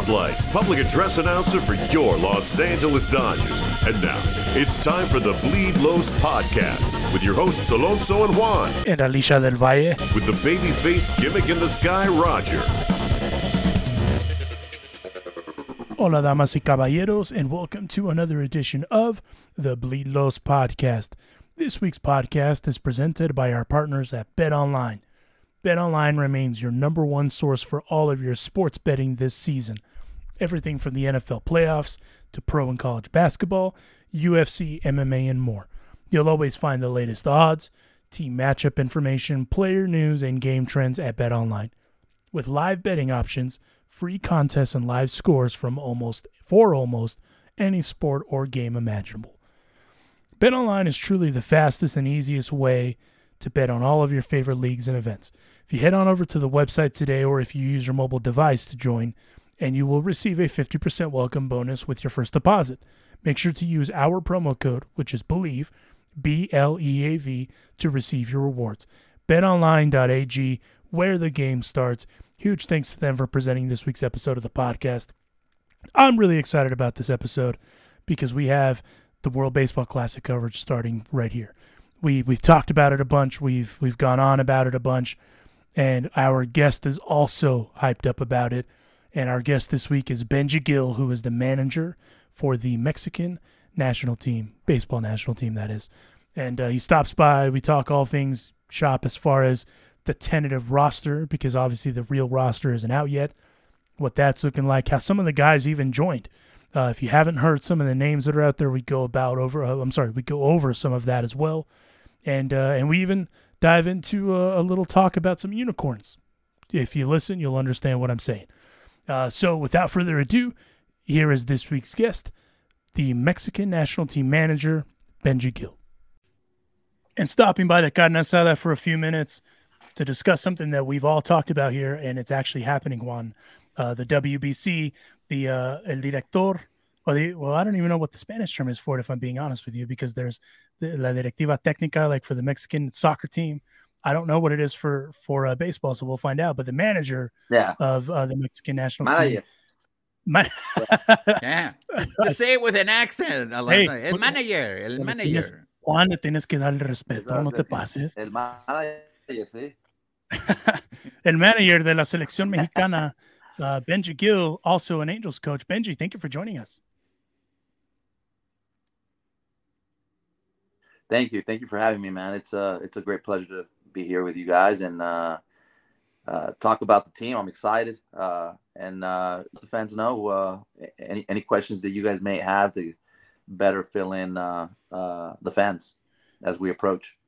Lights, public address announcer for your Los Angeles Dodgers. And now, it's time for the Bleed Los podcast with your hosts Alonso and Juan, and Alicia del Valle. with the babyface gimmick in the sky, Roger. Hola, damas y caballeros, and welcome to another edition of the Bleed Los podcast. This week's podcast is presented by our partners at Bet Online. BetOnline remains your number one source for all of your sports betting this season. Everything from the NFL playoffs to pro and college basketball, UFC, MMA, and more. You'll always find the latest odds, team matchup information, player news, and game trends at BetOnline. With live betting options, free contests, and live scores from almost for almost any sport or game imaginable. BetOnline is truly the fastest and easiest way to bet on all of your favorite leagues and events. If you head on over to the website today or if you use your mobile device to join, and you will receive a 50% welcome bonus with your first deposit. Make sure to use our promo code, which is BLEAV, B L E A V, to receive your rewards. BetOnline.ag, where the game starts. Huge thanks to them for presenting this week's episode of the podcast. I'm really excited about this episode because we have the World Baseball Classic coverage starting right here. We we've talked about it a bunch. We've we've gone on about it a bunch, and our guest is also hyped up about it. And our guest this week is Benji Gil, who is the manager for the Mexican national team, baseball national team, that is. And uh, he stops by. We talk all things shop as far as the tentative roster, because obviously the real roster isn't out yet. What that's looking like, how some of the guys even joined. Uh, if you haven't heard some of the names that are out there, we go about over. Uh, I'm sorry, we go over some of that as well, and uh, and we even dive into a, a little talk about some unicorns. If you listen, you'll understand what I'm saying. Uh, so, without further ado, here is this week's guest, the Mexican national team manager, Benji Gil. And stopping by the carne asada for a few minutes to discuss something that we've all talked about here, and it's actually happening, Juan. Uh, the WBC, the uh, El Director, or the, well, I don't even know what the Spanish term is for it, if I'm being honest with you, because there's the La Directiva Técnica, like for the Mexican soccer team. I don't know what it is for for uh, baseball, so we'll find out. But the manager Yeah. of uh, the Mexican national Manager. team, Man- Yeah. Just say it with an accent. Alonso. Hey, el manager, el Tienes- manager. Juan, le tienes que darle respeto, no te pases. El manager, sí. El manager de la selección mexicana, uh, Benji Gil, also an Angels coach. Benji, thank you for joining us. Thank you. Thank you for having me, man. It's uh it's a great pleasure to be here with you guys and uh, uh, talk about the team. I'm excited. Uh, and uh, the fans know uh, any any questions that you guys may have to better fill in uh, uh, the fans as we approach.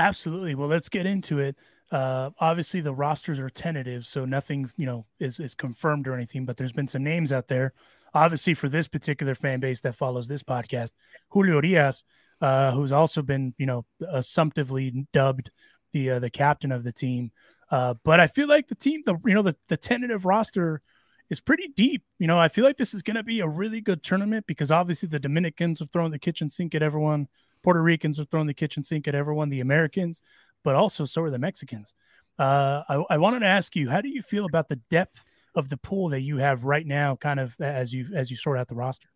Absolutely. Well, let's get into it. Uh, obviously, the rosters are tentative, so nothing, you know, is is confirmed or anything. But there's been some names out there. Obviously, for this particular fan base that follows this podcast, Julio Urias, uh, who's also been, you know, assumptively dubbed the uh, the captain of the team. Uh, but I feel like the team, the you know, the the tentative roster is pretty deep. You know, I feel like this is going to be a really good tournament because obviously the Dominicans have thrown the kitchen sink at everyone. Puerto Ricans are throwing the kitchen sink at everyone, the Americans, but also so are the Mexicans. Uh, I, I wanted to ask you, how do you feel about the depth of the pool that you have right now, kind of as you as you sort out the roster?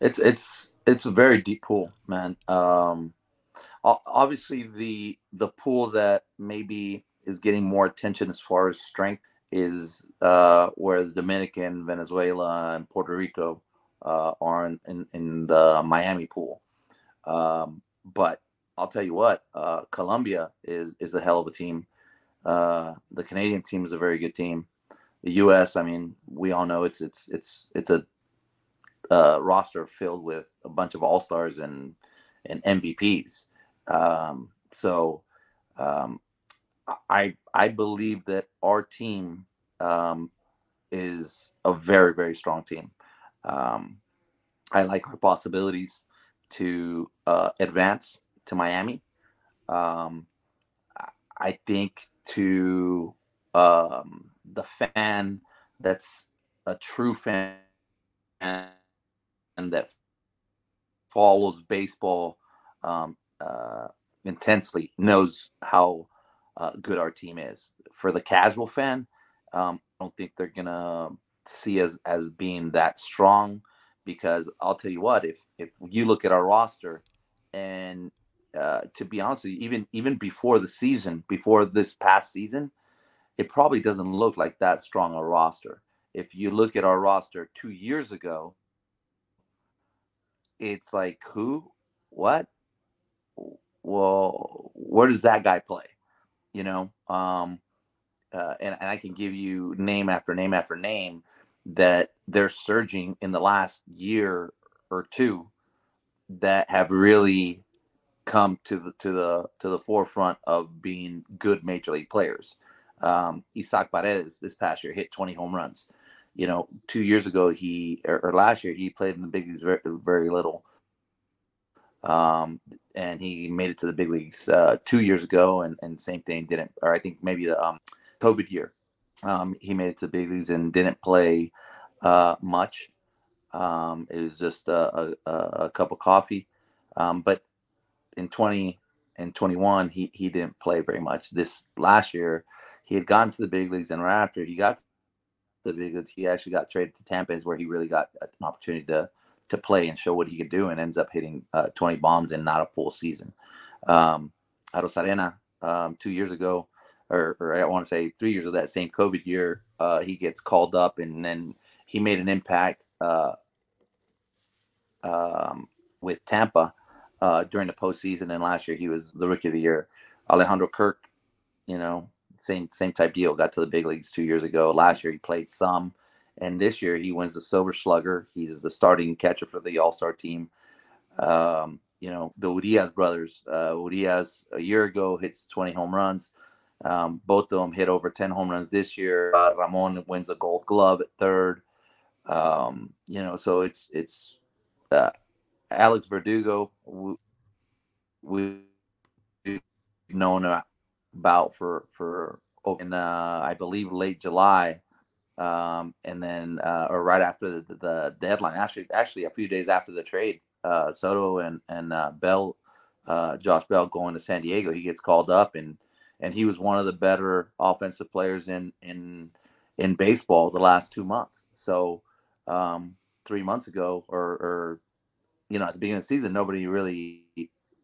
It's it's it's a very deep pool, man. Um, obviously, the the pool that maybe is getting more attention as far as strength is uh, where the Dominican, Venezuela, and Puerto Rico uh, are in, in, in the Miami pool. Um, but I'll tell you what, uh, Colombia is is a hell of a team. Uh, the Canadian team is a very good team. The U.S. I mean, we all know it's it's it's it's a uh, roster filled with a bunch of all stars and and MVPs. Um, so um, I I believe that our team um, is a very very strong team. Um, I like our possibilities to uh, advance to Miami. Um, I think to um, the fan that's a true fan that follows baseball um, uh, intensely knows how uh, good our team is. For the casual fan, um, I don't think they're gonna see us as being that strong because I'll tell you what, if if you look at our roster, and uh, to be honest you, even even before the season, before this past season, it probably doesn't look like that strong a roster. If you look at our roster two years ago, it's like who, what, well, where does that guy play? You know, um, uh, and, and I can give you name after name after name that they're surging in the last year or two that have really come to the to the to the forefront of being good major league players. Um, Isaac Paredes this past year hit 20 home runs. You know, two years ago he or, or last year he played in the big leagues very, very little, um, and he made it to the big leagues uh, two years ago, and and same thing didn't, or I think maybe the um, COVID year um, he made it to the big leagues and didn't play uh, much. Um, it was just a, a, a cup of coffee. Um, but in 20 and 21, he, he didn't play very much. This last year, he had gone to the big leagues, and right after he got big he actually got traded to Tampa, is where he really got an opportunity to to play and show what he could do, and ends up hitting uh, 20 bombs in not a full season. Um, Arozarena, um, two years ago, or, or I want to say three years of that same COVID year, uh, he gets called up and then he made an impact uh, um, with Tampa uh, during the postseason. And last year he was the rookie of the year. Alejandro Kirk, you know, same same type deal. Got to the big leagues two years ago. Last year he played some, and this year he wins the Silver Slugger. He's the starting catcher for the All Star team. Um, you know, the Urias brothers. Uh, Urias a year ago hits 20 home runs. Um, both of them hit over 10 home runs this year. Uh, Ramon wins a gold glove at third. Um, you know, so it's, it's, uh, Alex Verdugo, we, we known about for, for, in, uh, I believe late July. Um, and then, uh, or right after the, the deadline, actually, actually a few days after the trade, uh, Soto and, and, uh, Bell, uh, Josh Bell going to San Diego, he gets called up and, and he was one of the better offensive players in in in baseball the last two months. So um, three months ago, or, or you know, at the beginning of the season, nobody really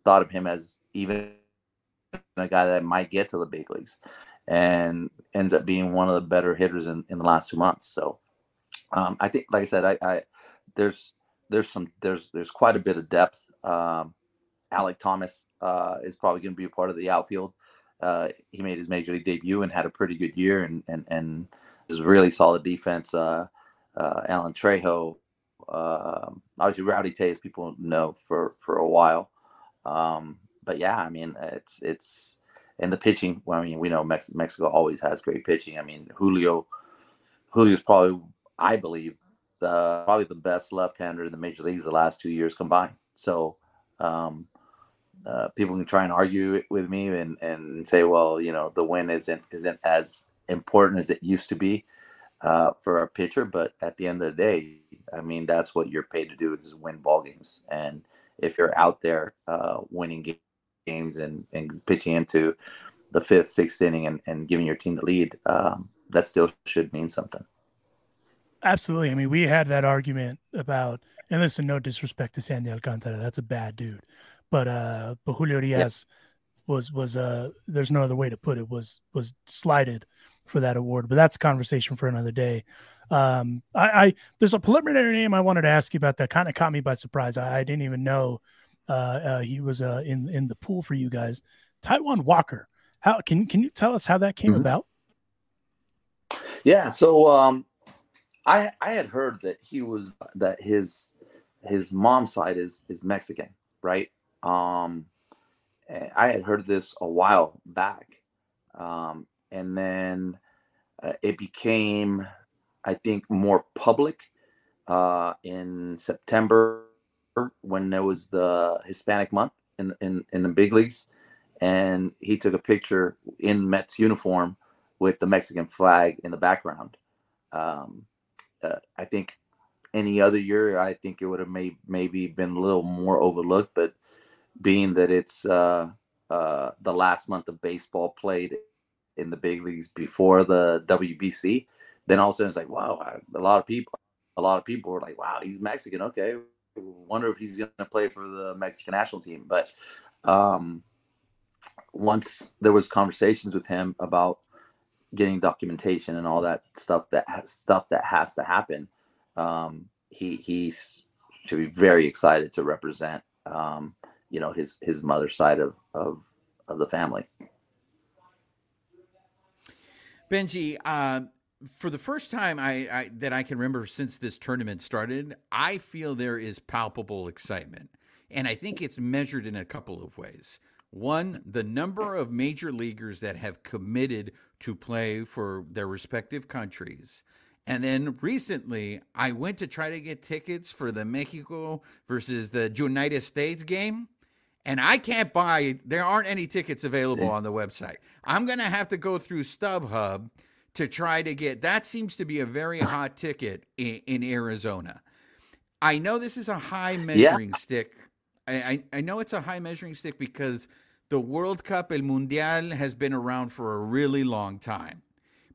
thought of him as even a guy that might get to the big leagues, and ends up being one of the better hitters in, in the last two months. So um, I think, like I said, I, I there's there's some there's there's quite a bit of depth. Um, Alek Thomas uh, is probably going to be a part of the outfield. Uh, he made his major league debut and had a pretty good year and and and is really solid defense. Uh, uh, Alan Trejo, uh, obviously Rowdy Tellez, people know for for a while. Um, but yeah, I mean it's it's and the pitching. Well, I mean we know Mex- Mexico always has great pitching. I mean Julio, Julio's probably I believe the probably the best left-hander in the major leagues the last two years combined. So um, uh, people can try and argue with me and, and say, well, you know, the win isn't isn't as important as it used to be uh, for a pitcher. But at the end of the day, I mean, that's what you're paid to do is win ball games. And if you're out there uh, winning games and, and pitching into the fifth, sixth inning and, and giving your team the lead, um, that still should mean something. Absolutely. I mean, we had that argument about, and listen, no disrespect to Sandy Alcantara. That's a bad dude but uh, but Julio Urias was was uh, there's no other way to put it was was slighted for that award. But that's a conversation for another day. Um, I, I there's a preliminary name I wanted to ask you about that kind of caught me by surprise. I, I didn't even know uh, uh, he was uh, in in the pool for you guys. Taijuan Walker. How can can you tell us how that came mm-hmm. about? Yeah, so um, I I had heard that he was that his his mom's side is is Mexican, right? Um, I had heard this a while back, um, and then uh, it became, I think, more public uh, in September when there was the Hispanic month in in in the big leagues, and he took a picture in Mets uniform with the Mexican flag in the background. Um, uh, I think any other year, I think it would have may, maybe been a little more overlooked, but being that it's uh, uh, the last month of baseball played in the big leagues before the WBC, then all of a sudden it's like, wow, a lot of people, a lot of people were like, wow, he's Mexican. Okay, wonder if he's going to play for the Mexican national team. But um, once there was conversations with him about getting documentation and all that stuff that has, stuff that has to happen, um, he he's should be very excited to represent um, you know his his mother's side of of of the family. Benji, uh, for the first time I, I, that I can remember since this tournament started, I feel there is palpable excitement, and I think it's measured in a couple of ways. One, the number of major leaguers that have committed to play for their respective countries. And then recently, I went to try to get tickets for the Mexico versus the United States game and I can't buy. There aren't any tickets available on the website. I'm going to have to go through StubHub to try to get. That seems to be a very hot ticket in, in, Arizona. I know this is a high measuring yeah. stick. I, I, I know it's a high measuring stick because the World Cup, El Mundial, has been around for a really long time.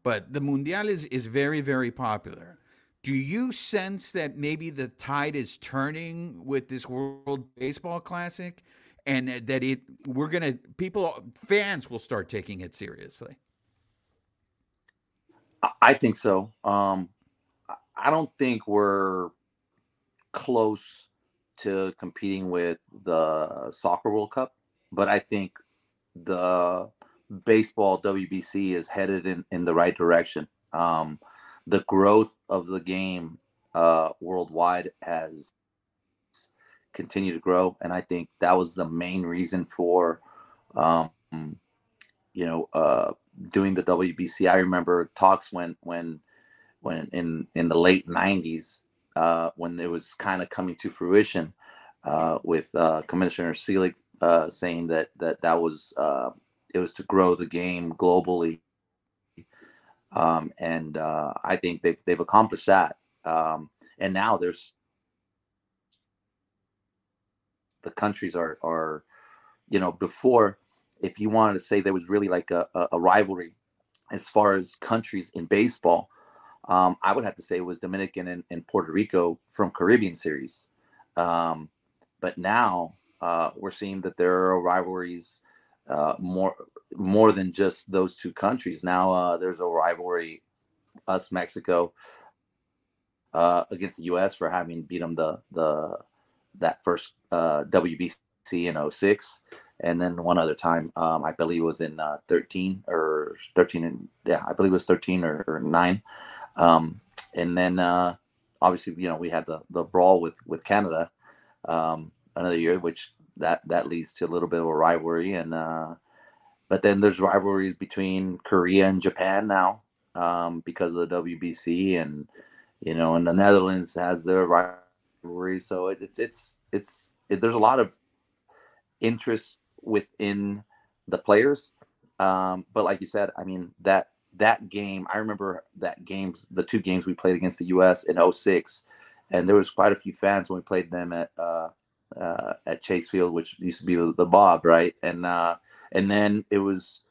But the Mundial is, is very, very popular. Do you sense that maybe the tide is turning with this World Baseball Classic? and that it we're gonna people fans will start taking it seriously. I think so. Um, I don't think we're close to competing with the soccer World Cup, but I think the baseball WBC is headed in, in the right direction. Um, the growth of the game uh, worldwide has continued to grow. And I think that was the main reason for, um, you know, uh, doing the WBC. I remember talks when when when in in the late '90s uh, when it was kind of coming to fruition uh, with uh, Commissioner Selig uh, saying that that that was uh, it was to grow the game globally. Um, and uh, I think they've they've accomplished that. Um, and now there's the countries are are you know before if you wanted to say there was really like a, a, rivalry as far as countries in baseball um, i would have to say it was dominican and, and puerto rico from caribbean series um, but now uh, we're seeing that there are rivalries uh, more more than just those two countries now uh, there's a rivalry us mexico uh, against the us for having beat them the the that first uh, WBC in 06. And then one other time, um, I believe it was in uh, 13 or 13 and yeah, I believe it was 13 or, or nine. Um, and then uh, obviously, you know, we had the, the brawl with, with Canada um, another year, which that, that leads to a little bit of a rivalry. And, uh, but then there's rivalries between Korea and Japan now um, because of the WBC and, you know, and the Netherlands has their rivalry so it, it's it's it's it, there's a lot of interest within the players. Um, but like you said, I mean that that game, I remember that games, the two games we played against the U.S. in 06, and there was quite a few fans when we played them at uh, uh, at Chase Field, which used to be the, the Bob, right? And uh, and then it was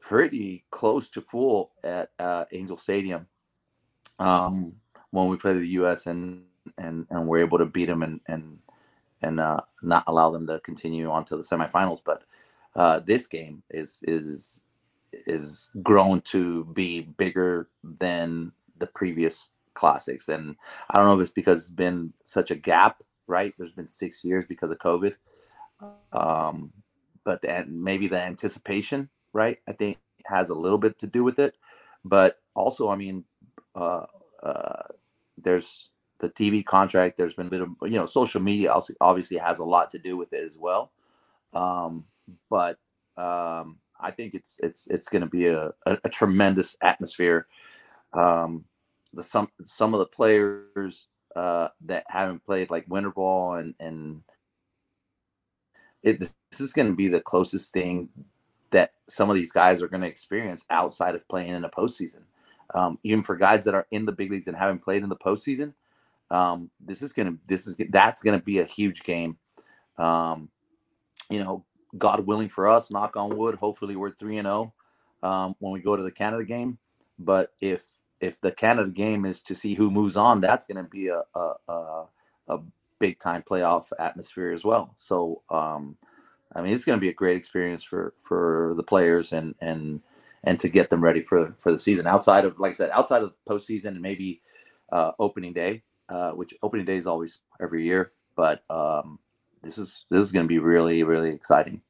pretty close to full at uh, Angel Stadium um, when we played the U.S. and and and we're able to beat them and and and uh, not allow them to continue on to the semifinals. But uh, this game is is is grown to be bigger than the previous classics, and I don't know if it's because it's been such a gap. Right, there's been six years because of COVID, um, but the, maybe the anticipation, right? I think has a little bit to do with it, but also, I mean, uh, uh, there's the TV contract. There's been a bit of you know social media also obviously has a lot to do with it as well. Um, but um, I think it's it's it's going to be a, a, a, tremendous atmosphere. Um, the some some of the players uh, that haven't played like winter ball and and it this is going to be the closest thing that some of these guys are going to experience outside of playing in a postseason. Um, even for guys that are in the big leagues and haven't played in the postseason, um, this is gonna this is that's gonna be a huge game. Um, you know, God willing for us, knock on wood. Hopefully, we're three and zero oh, um, when we go to the Canada game. But if if the Canada game is to see who moves on, that's going to be a, a, a, a big time playoff atmosphere as well. So, um, I mean, it's going to be a great experience for for the players and and and to get them ready for for the season. Outside of, like I said, outside of postseason and maybe uh, opening day, uh, which opening day is always every year, but um, this is this is going to be really really exciting.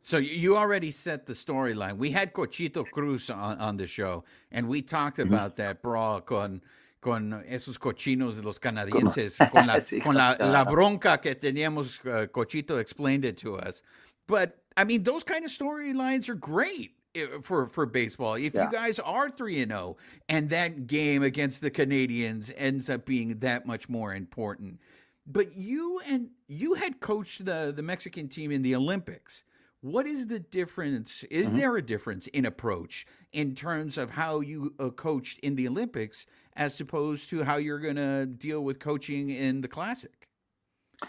So you already set the storyline. We had Cochito Cruz on, on the show, and we talked mm-hmm. about that brawl con con esos cochinos de los canadienses, con la, con la, la, bronca que teníamos. Uh, Cochito explained it to us, but I mean, those kind of storylines are great for for baseball. If yeah. you guys are three and zero, oh, and that game against the Canadians ends up being that much more important, but you and you had coached the the Mexican team in the Olympics. What is the difference? Is mm-hmm. there a difference in approach in terms of how you uh, coached in the Olympics as opposed to how you're going to deal with coaching in the Classic?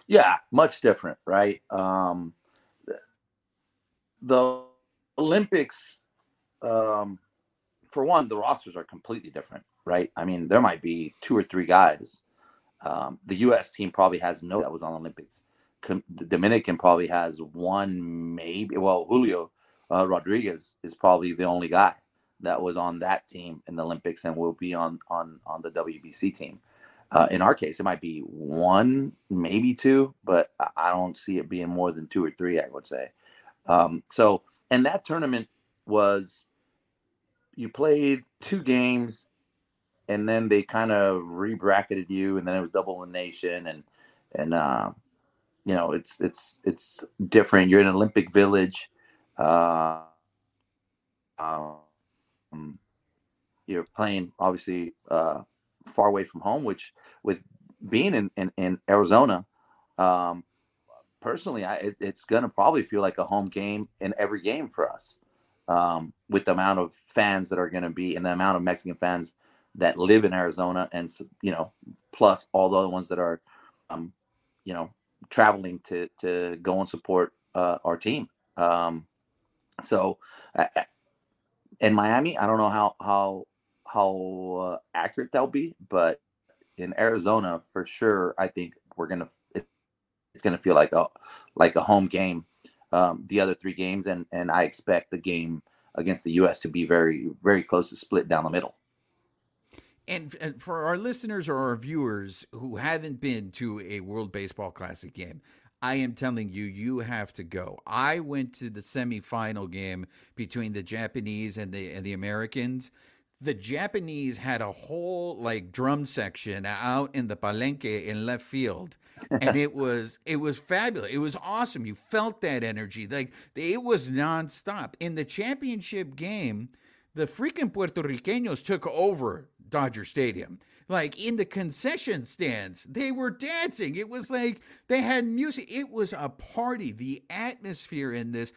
Yeah, much different, right? Um, the Olympics, um, for one, the rosters are completely different, right? I mean, there might be two or three guys. Um, the U.S. team probably has no that was on Olympics. the Dominican probably has one, maybe. Well, Julio uh, Rodriguez is probably the only guy that was on that team in the Olympics and will be on on on the WBC team. Uh, in our case, it might be one, maybe two, but I don't see it being more than two or three. I would say. Um, so, and that tournament was you played two games, and then they kind of re-bracketed you, and then it was double elimination, and and uh, you know it's it's it's different. You're in Olympic Village. Uh, um, you're playing obviously uh, far away from home, which with being in in, in Arizona, um, personally, I, it, it's going to probably feel like a home game in every game for us, um, with the amount of fans that are going to be and the amount of Mexican fans that live in Arizona, and you know, plus all the other ones that are, um, you know, traveling to to go and support uh, our team. Um, so, in Miami, I don't know how how how uh, accurate that'll be, but in Arizona, for sure, I think we're gonna it's going to feel like a like a home game. Um, the other three games, and and I expect the game against the U.S. to be very very close to split down the middle. And, for our listeners or our viewers who haven't been to a World Baseball Classic game, I am telling you, you have to go. I went to the semifinal game between the Japanese and the and the Americans the Japanese had a whole like drum section out in the palenque in left field, and it was it was fabulous. It was awesome. You felt that energy, like it was nonstop. In the championship game, the freaking Puerto Ricanos took over Dodger Stadium. Like in the concession stands, they were dancing. It was like they had music. It was a party. The atmosphere in this.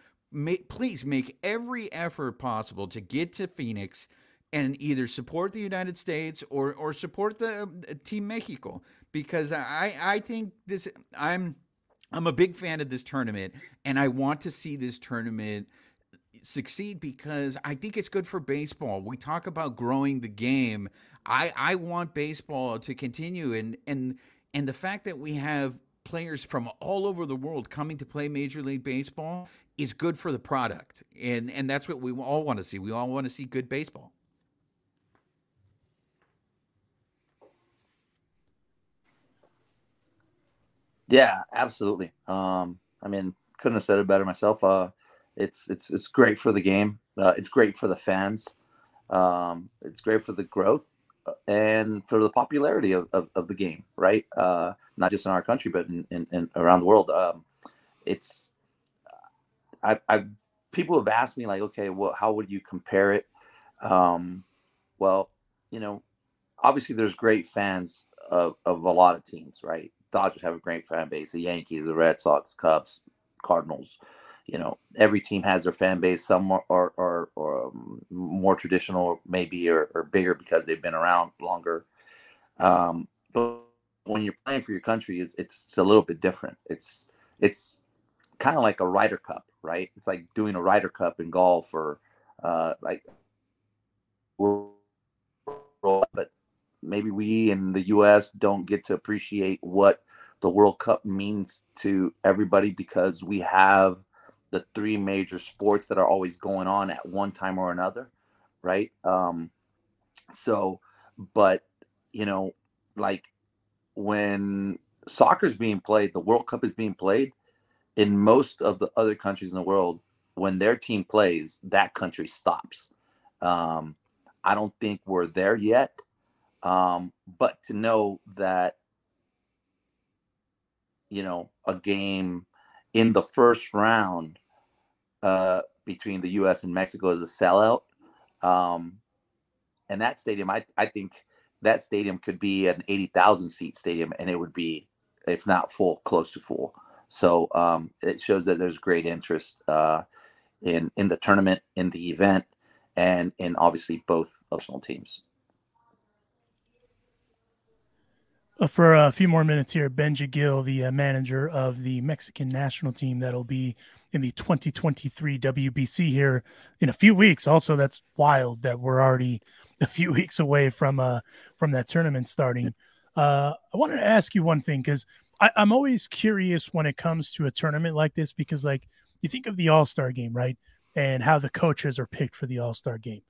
please make every effort possible to get to Phoenix and either support the United States or or support the uh, Team Mexico because I I think this I'm I'm a big fan of this tournament and I want to see this tournament succeed because I think it's good for baseball. We talk about growing the game. I I want baseball to continue and and and the fact that we have players from all over the world coming to play Major League Baseball is good for the product. And and that's what we all want to see. We all want to see good baseball. Yeah, absolutely. Um, I mean, couldn't have said it better myself. Uh, it's it's it's great for the game. Uh, it's great for the fans. Um, it's great for the growth uh, and for the popularity of, of, of the game, right? Uh, not just in our country, but in, in, in around the world. Um, it's I, I people have asked me like, okay, well, how would you compare it? Um, well, you know, obviously there's great fans of, of a lot of teams, right? Dodgers have a great fan base. The Yankees, the Red Sox, Cubs, Cardinals. You know, every team has their fan base. Some are are, are, are um, more traditional, maybe, or, or, bigger because they've been around longer. Um, but when you're playing for your country, it's, it's, a little bit different. It's it's kind of like a Ryder Cup, right? It's like doing a Ryder Cup in golf or uh, like but maybe we in the US don't get to appreciate what the World Cup means to everybody because we have the three major sports that are always going on at one time or another, right? Um, so, but you know, like when soccer's being played, the World Cup is being played in most of the other countries in the world. When their team plays, that country stops. Um, I don't think we're there yet. Um, but to know that, you know, a game in the first round uh, between the U.S. and Mexico is a sellout. Um, and that stadium, I, I think that stadium could be an 80,000 seat stadium and it would be, if not full, close to full. So um, it shows that there's great interest uh, in in the tournament, in the event, and in obviously both optional teams. Uh, for a few more minutes here, Benji Gil, the uh, manager of the Mexican national team that'll be in the 2023 WBC here in a few weeks. Also, that's wild that we're already a few weeks away from uh from that tournament starting. Uh, I wanted to ask you one thing because I'm always curious when it comes to a tournament like this because, like, you think of the All Star game, right? and how the coaches are picked for the All Star game.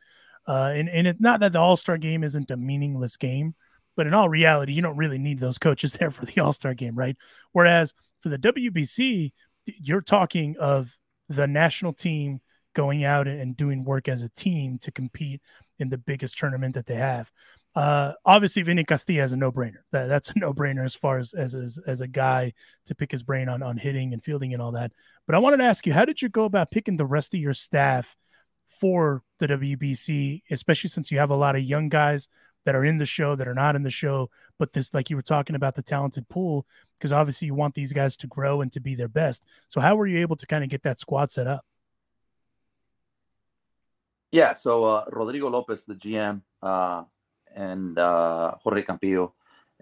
Uh, and and it's not that the All Star game isn't a meaningless game, but in all reality, you don't really need those coaches there for the All Star game, right? Whereas for the WBC, you're talking of the national team going out and doing work as a team to compete in the biggest tournament that they have. Uh, obviously, Vinny Castilla is a no-brainer. That, that's a no-brainer as far as, as as as a guy to pick his brain on on hitting and fielding and all that. But I wanted to ask you, how did you go about picking the rest of your staff for the WBC, especially since you have a lot of young guys that are in the show that are not in the show, but this, like you were talking about, the talented pool, because obviously you want these guys to grow and to be their best. So how were you able to kind of get that squad set up? Yeah, so uh, Rodrigo Lopez, the GM, uh, and uh, Jorge Campillo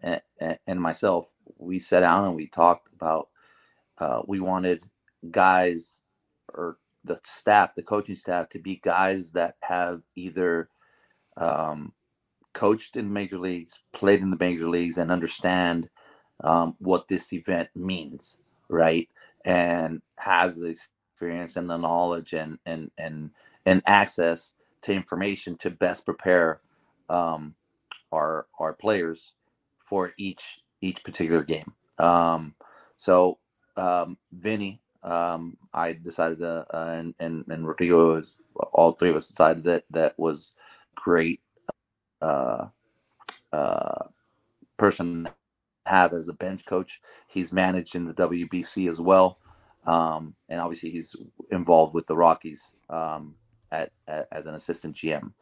and, and, myself, we sat down and we talked about uh, we wanted guys or the staff, the coaching staff, to be guys that have either um, coached in the major leagues, played in the major leagues, and understand um, what this event means, right? And has the experience and the knowledge and and and and access to information to best prepare um, our our players for each each particular game. Um, so um, Vinny, um, I decided to, uh, and, and and Rodrigo all three of us decided that that was great uh, uh, person have as a bench coach. He's managed in the WBC as well, um, and obviously he's involved with the Rockies um, at, at, as an assistant GM.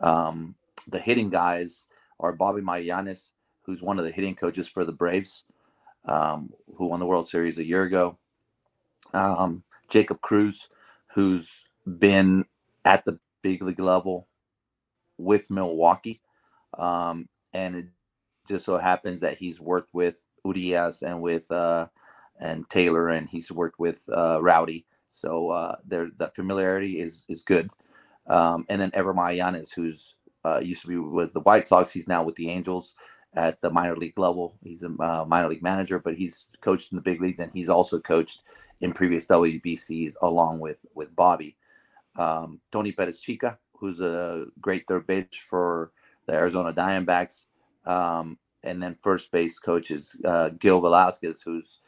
Um, the hitting guys are Bobby Magallanes, who's one of the hitting coaches for the Braves, um, who won the World Series a year ago. Um, Jacob Cruz, who's been at the big league level with Milwaukee. Um, and it just so happens that he's worked with Urias and with uh, and Taylor, and he's worked with uh, Rowdy. So uh, there, the familiarity is is good. Um, and then Ever Magallanes, who's uh, used to be with the White Sox. He's now with the Angels at the minor league level. He's a uh, minor league manager, but he's coached in the big leagues and he's also coached in previous WBCs along with with Bobby. Um, Tony Perezchica, who's a great third base for the Arizona Diamondbacks, um, and then first base coach is uh, Gil Velasquez, who's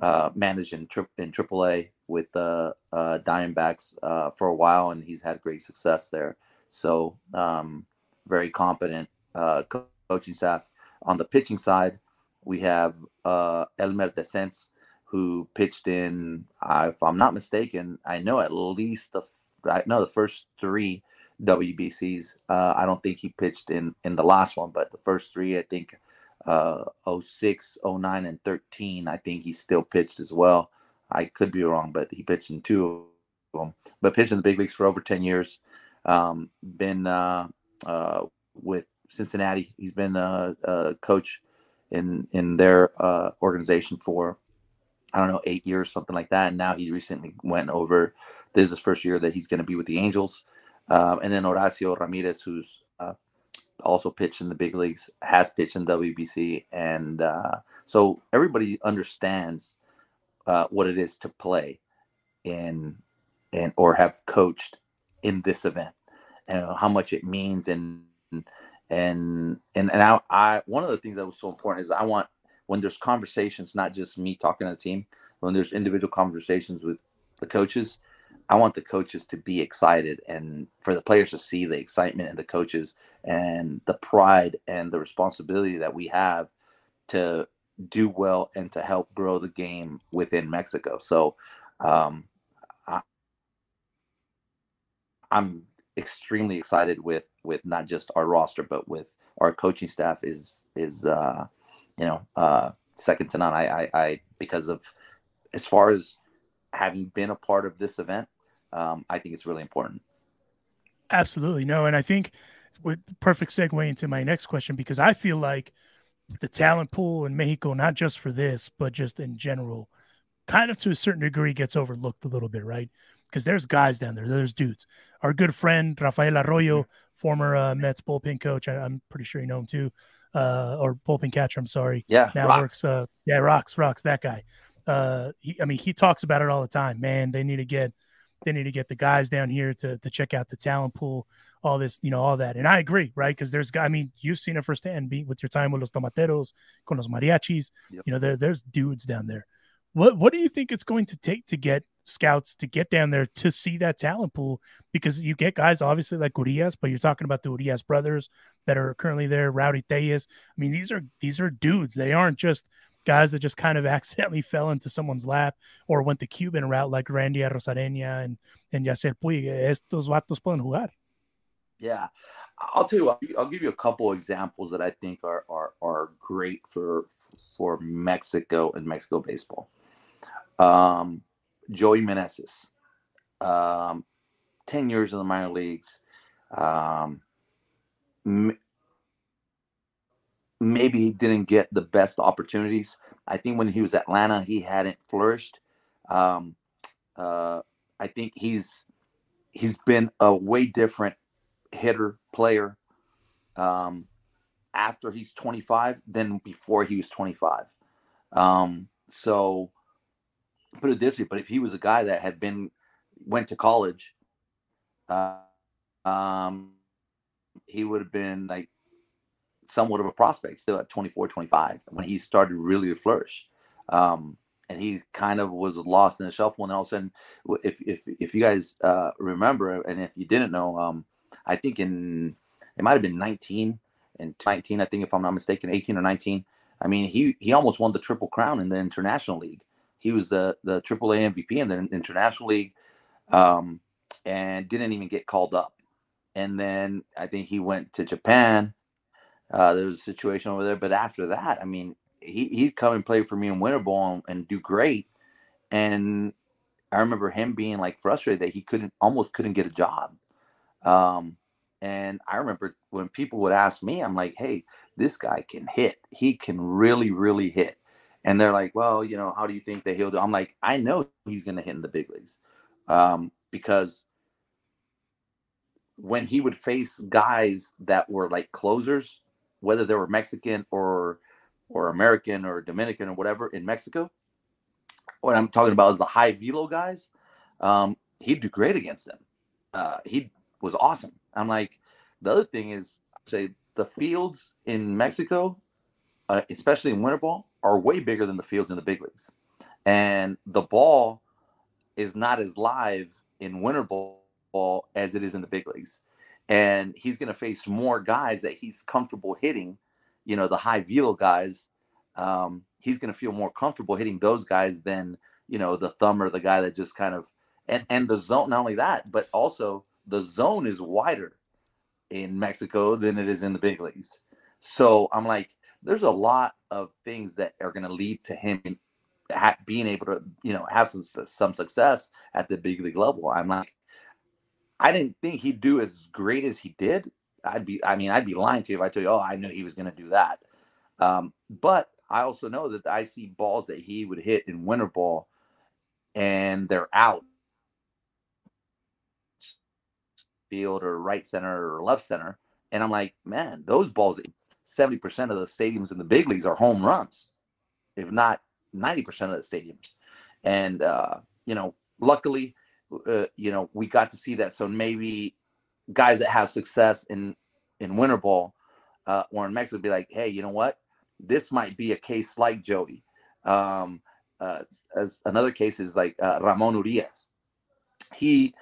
uh, managed in, tri- in AAA with the uh, Diamondbacks uh, for a while, and he's had great success there. So um, very competent uh, co- coaching staff. On the pitching side, we have uh, Elmer Dessens, who pitched in, if I'm not mistaken, I know at least the I the first three WBCs. Uh, I don't think he pitched in in the last one, but the first three, I think uh 06, 09, and 13. I think he still pitched as well. I could be wrong, but he pitched in two of them. But pitched in the big leagues for over 10 years. Um, been uh, uh, with Cincinnati. He's been a, a coach in in their uh, organization for I don't know eight years, something like that. And now he recently went over. This is his first year that he's going to be with the Angels. Um, and then Horacio Ramirez, who's uh, also pitched in the big leagues, has pitched in WBC, and uh, so everybody understands uh, what it is to play in and or have coached in this event and how much it means. And and and and I, I one of the things that was so important is I want when there's conversations, not just me talking to the team, when there's individual conversations with the coaches, I want the coaches to be excited and for the players to see the excitement and the coaches and the pride and the responsibility that we have to do well and to help grow the game within Mexico. So um, I, I'm extremely excited with with not just our roster but with our coaching staff is is uh, you know uh, second to none. I, I I because of as far as having been a part of this event um, I think it's really important. Absolutely. No. And I think with perfect segue into my next question, because I feel like the talent pool in Mexico, not just for this, but just in general, kind of to a certain degree gets overlooked a little bit, right? Because there's guys down there, there's dudes. Our good friend Rafael Arroyo, mm-hmm. former uh, Mets bullpen coach, I, am pretty sure you know him too, uh, or bullpen catcher. I'm sorry. Yeah, now rocks. works. Uh, yeah, rocks, rocks. That guy. Uh, he, I mean, he talks about it all the time. Man, they need to get they need to get the guys down here to to check out the talent pool, all this, you know, all that. And I agree, right? Because there's, I mean, you've seen it firsthand be, with your time with los tomateros, con los mariachis. Yep. You know, there, there's dudes down there. What what do you think it's going to take to get scouts to get down there to see that talent pool? Because you get guys obviously like Urias, but you're talking about the Urias brothers that are currently there, Rowdy Tellez. I mean, these are these are dudes. They aren't just guys that just kind of accidentally fell into someone's lap or went the Cuban route like Randy Arozarena and, and Yasiel Puig. Estos vatos pueden jugar. Yeah. I'll tell you what, I'll give you a couple examples that I think are, are, are great for, for Mexico and Mexico baseball. Um, Joey Meneses, um, 10 years in the minor leagues. Um, maybe he didn't get the best opportunities. I think when he was at Atlanta, he hadn't flourished. Um, uh, I think he's he's been a way different hitter player um, after he's 25 than before he was 25. Um, so put it this way, but if he was a guy that had been went to college, uh, um, he would have been like somewhat of a prospect still at 24, 25 when he started really to flourish. Um, and he kind of was lost in the shuffle. And all of a sudden, if if if you guys uh, remember, and if you didn't know, um, I think in it might have been 19 and 19, I think if I'm not mistaken, 18 or 19. I mean, he he almost won the triple crown in the international league. He was the the AAA MVP in the international league, um, and didn't even get called up. And then I think he went to Japan uh, there was a situation over there, but after that, I mean, he he'd come and play for me in winter ball and, and do great. And I remember him being like frustrated that he couldn't almost couldn't get a job. Um, and I remember when people would ask me, I'm like, hey, this guy can hit. He can really, really hit. And they're like, well, you know, how do you think that he'll do? I'm like, I know he's going to hit in the big leagues um, because when he would face guys that were like closers, whether they were Mexican or or American or Dominican or whatever in Mexico. What I'm talking about is the high velo guys. Um, he'd do great against them. Uh, he was awesome. I'm like, the other thing is, say the fields in Mexico, uh, especially in winter ball, are way bigger than the fields in the big leagues, and the ball is not as live in winter ball as it is in the big leagues and he's going to face more guys that he's comfortable hitting. You know, the high velo guys. Um, he's going to feel more comfortable hitting those guys than you know the thumb or the guy that just kind of and and the zone. Not only that, but also the zone is wider in Mexico than it is in the big leagues. So I'm like, there's a lot of things that are going to lead to him being able to, you know, have some some success at the big league level. I'm like, I didn't think he'd do as great as he did. I'd be, I mean, I'd be lying to you if I told you, oh, I knew he was going to do that. Um, but I also know that I see balls that he would hit in winter ball, and they're out field or right center or left center, and I'm like, man, those balls, 70% of the stadiums in the big leagues are home runs, if not 90% of the stadiums. And, uh, you know, luckily, uh, you know, we got to see that. So maybe guys that have success in, in winter ball uh, or in Mexico be like, hey, you know what? This might be a case like Joey. Um, uh, as another case is like uh, Ramon Urias. He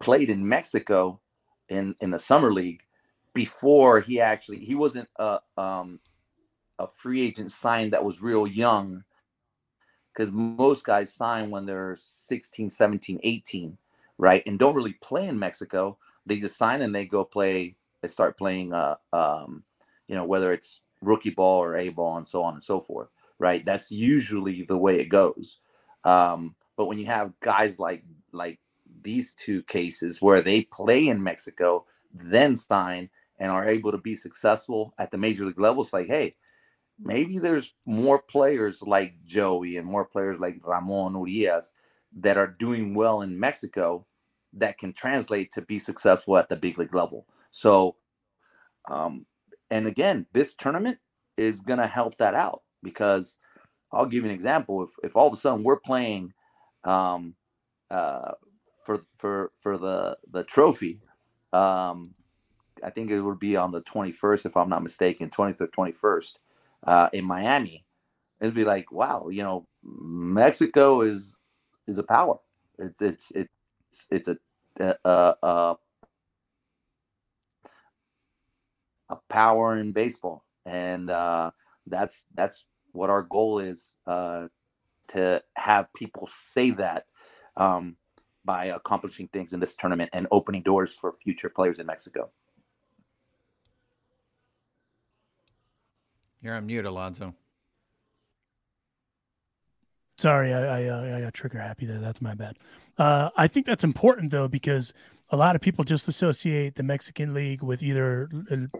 played in Mexico in in the summer league before he actually he wasn't a um a free agent signed that was real young because most guys sign when they're 16 17 18 right? And don't really play in mexico. They just sign and they go play they start playing uh um you know whether it's rookie ball or a ball and so on and so forth right? That's usually the way it goes. Um but when you have guys like like these two cases where they play in mexico then sign and are able to be successful at the major league level, it's like, hey, maybe there's more players like Joey and more players like Ramon Urias that are doing well in Mexico that can translate to be successful at the big league level. So, um, and again, this tournament is going to help that out because I'll give you an example. If, if all of a sudden we're playing um, uh, for for for the the trophy, um, I think it would be on the 21st, if I'm not mistaken, 23rd, 21st, uh, in Miami. It'd be like, wow, you know, Mexico is is a power. It's it's it's it's a a, a a power in baseball, and uh, that's that's what our goal is uh, to have people say that um, by accomplishing things in this tournament and opening doors for future players in Mexico. You're on mute, Alonso. Sorry, I I, uh, I got trigger happy there. That's my bad. Uh, I think that's important though because a lot of people just associate the Mexican League with either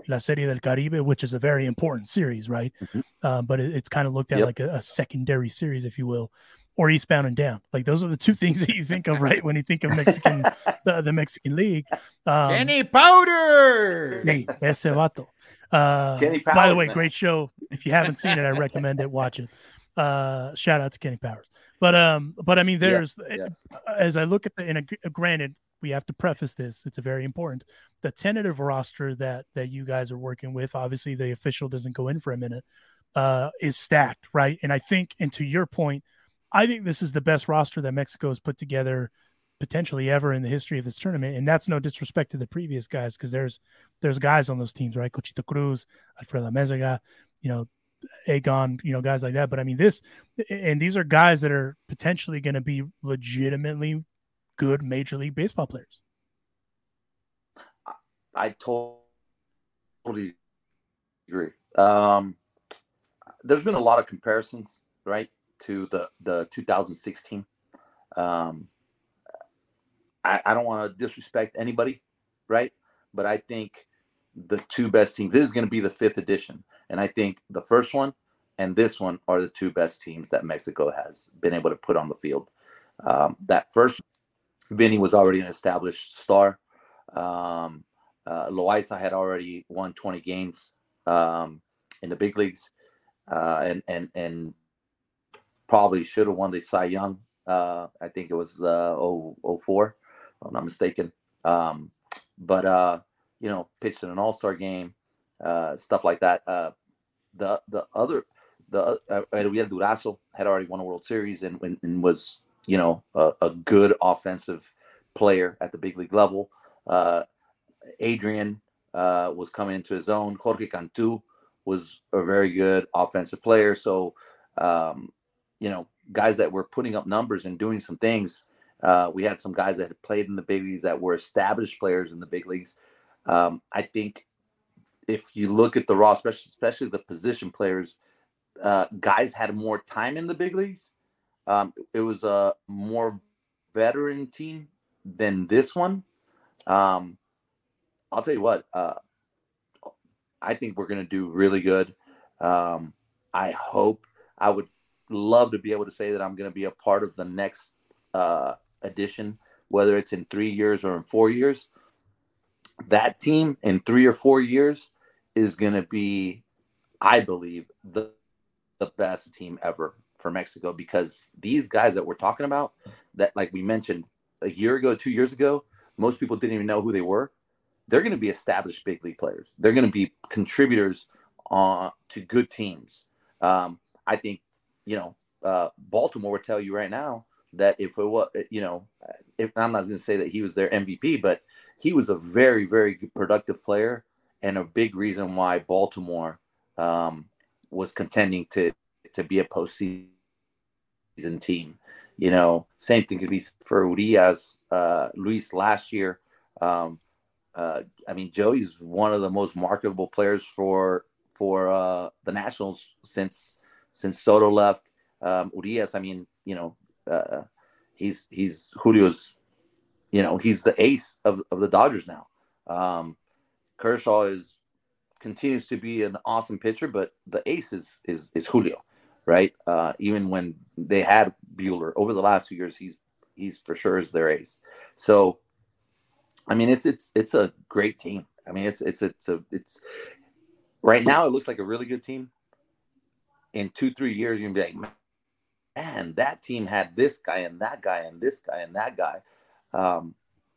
La Serie del Caribe, which is a very important series, right? Mm-hmm. Uh, but it, it's kind of looked at yep. like a, a, secondary series, if you will, or Eastbound and Down. Like those are the two things that you think of, right, when you think of Mexican, the, the Mexican League. Um, Kenny Powder. Hey, ese vato. Uh, Kenny Powers, by the way, man. great show. If you haven't seen it, I recommend it. Watch it. Uh, shout out to Kenny Powers. But um, but I mean, there's yeah, as I look at the in a granted, we have to preface this. It's a very important. The tentative roster that that you guys are working with, obviously, the official doesn't go in for a minute. Uh, is stacked, right? And I think, and to your point, I think this is the best roster that Mexico has put together potentially ever in the history of this tournament. And that's no disrespect to the previous guys because there's there's guys on those teams, right? Cochito Cruz, Alfredo Amezaga, you know, Agon, you know, guys like that. But I mean, this and these are guys that are potentially going to be legitimately good Major League Baseball players. I totally agree. Um, there's been a lot of comparisons, right, to the the 2016. Um, I, I don't want to disrespect anybody, right? But I think the two best teams. This is going to be the fifth edition, and I think the first one and this one are the two best teams that Mexico has been able to put on the field. Um, that first, Vinny was already an established star. Um, uh, Loaiza had already won 20 games um, in the big leagues, uh, and and and probably should have won the Cy Young. Uh, I think it was uh, 04 if I'm not mistaken. Um, but uh, you know, pitched in an All Star game, uh, stuff like that. Uh, the the other the uh, Erubiel Durazo had already won a World Series and, and was you know a, a, good offensive player at the big league level. Uh, Adrian uh, was coming into his own. Jorge Cantu was a very good offensive player. So um, you know, guys that were putting up numbers and doing some things uh, we had some guys that had played in the big leagues that were established players in the big leagues. Um, I think if you look at the raw, especially especially the position players, uh, guys had more time in the big leagues. Um, it was a more veteran team than this one. Um, I'll tell you what, uh, I think we're going to do really good. Um, I hope I would love to be able to say that I'm going to be a part of the next uh, edition, whether it's in three years or in four years. That team in three or four years is going to be, I believe, the the best team ever for Mexico because these guys that we're talking about, that like we mentioned a year ago, two years ago, most people didn't even know who they were. They're going to be established big league players. They're going to be contributors uh, to good teams. Um, I think, you know, uh, Baltimore would tell you right now that if it was, you know, if I'm not going to say that he was their MVP, but he was a very, very productive player and a big reason why Baltimore um, was contending to to be a postseason team. You know, same thing could be for Urias, uh, Luis last year. Um, uh, I mean, Joey's one of the most marketable players for for uh, the Nationals since since Soto left. Um, Urias, I mean, you know, uh, he's he's Julio's, you know, he's the ace of, of the Dodgers now. Um, Kershaw is continues to be an awesome pitcher, but the ace is is, is Julio, right? Uh, even when they had Buehler over the last few years, he's he's for sure is their ace. So, I mean, it's it's it's a great team. I mean, it's it's it's a it's right now it looks like a really good team. In two three years, you're gonna be like, man, that team had this guy and that guy and this guy and that guy. Um,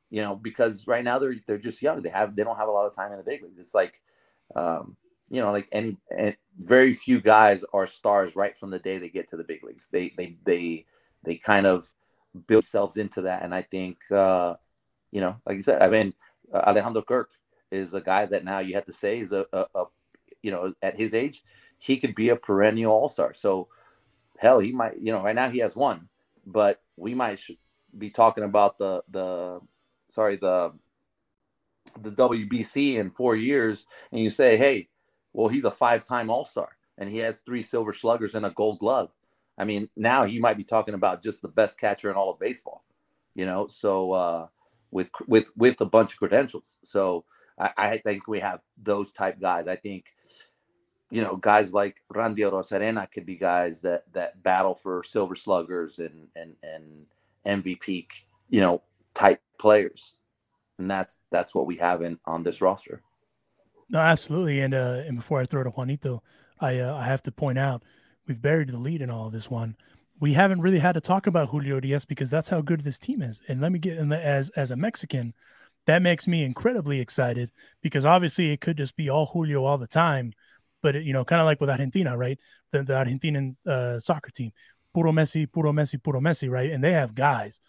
you know, because right now they're they're just young. They have they don't have a lot of time in the big leagues. It's like um, you know, like any, any, very few guys are stars right from the day they get to the big leagues. They they they they kind of build themselves into that, and I think uh, you know, like you said, I mean, uh, Alejandro Kirk is a guy that now you have to say is a, a, a you know at his age he could be a perennial all star. So hell, he might you know right now he has one, but we might be talking about the the sorry the the WBC in four years, and you say, hey, well, he's a five-time All-Star, and he has three Silver Sluggers and a Gold Glove. I mean, now he might be talking about just the best catcher in all of baseball, you know. So uh, with with with a bunch of credentials. So I, I think we have those type guys. I think you know guys like Randy Arozarena could be guys that that battle for Silver Sluggers and and and MVP, you know, type players and that's that's what we have in on this roster. No, absolutely. And uh, and before I throw to Juanito, I uh, I have to point out we've buried the lead in all of this one. We haven't really had to talk about Julio Urias because that's how good this team is. And let me get in the, as as a Mexican, that makes me incredibly excited because obviously it could just be all Julio all the time, but it, you know, kind of like with Argentina, right? The, the Argentinian uh, soccer team, puro Messi, puro Messi, puro Messi, right? And they have guys.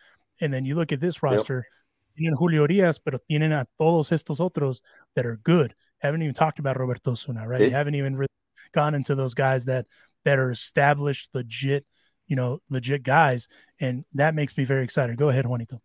And then you look at this roster. Yep tienen Julio Urias, pero tienen a todos estos otros that are good. Haven't even talked about Roberto Osuna, right? Yeah. Haven't even really gone into those guys that that are established, legit, you know, legit guys, and that makes me very excited. Go ahead, Juanito.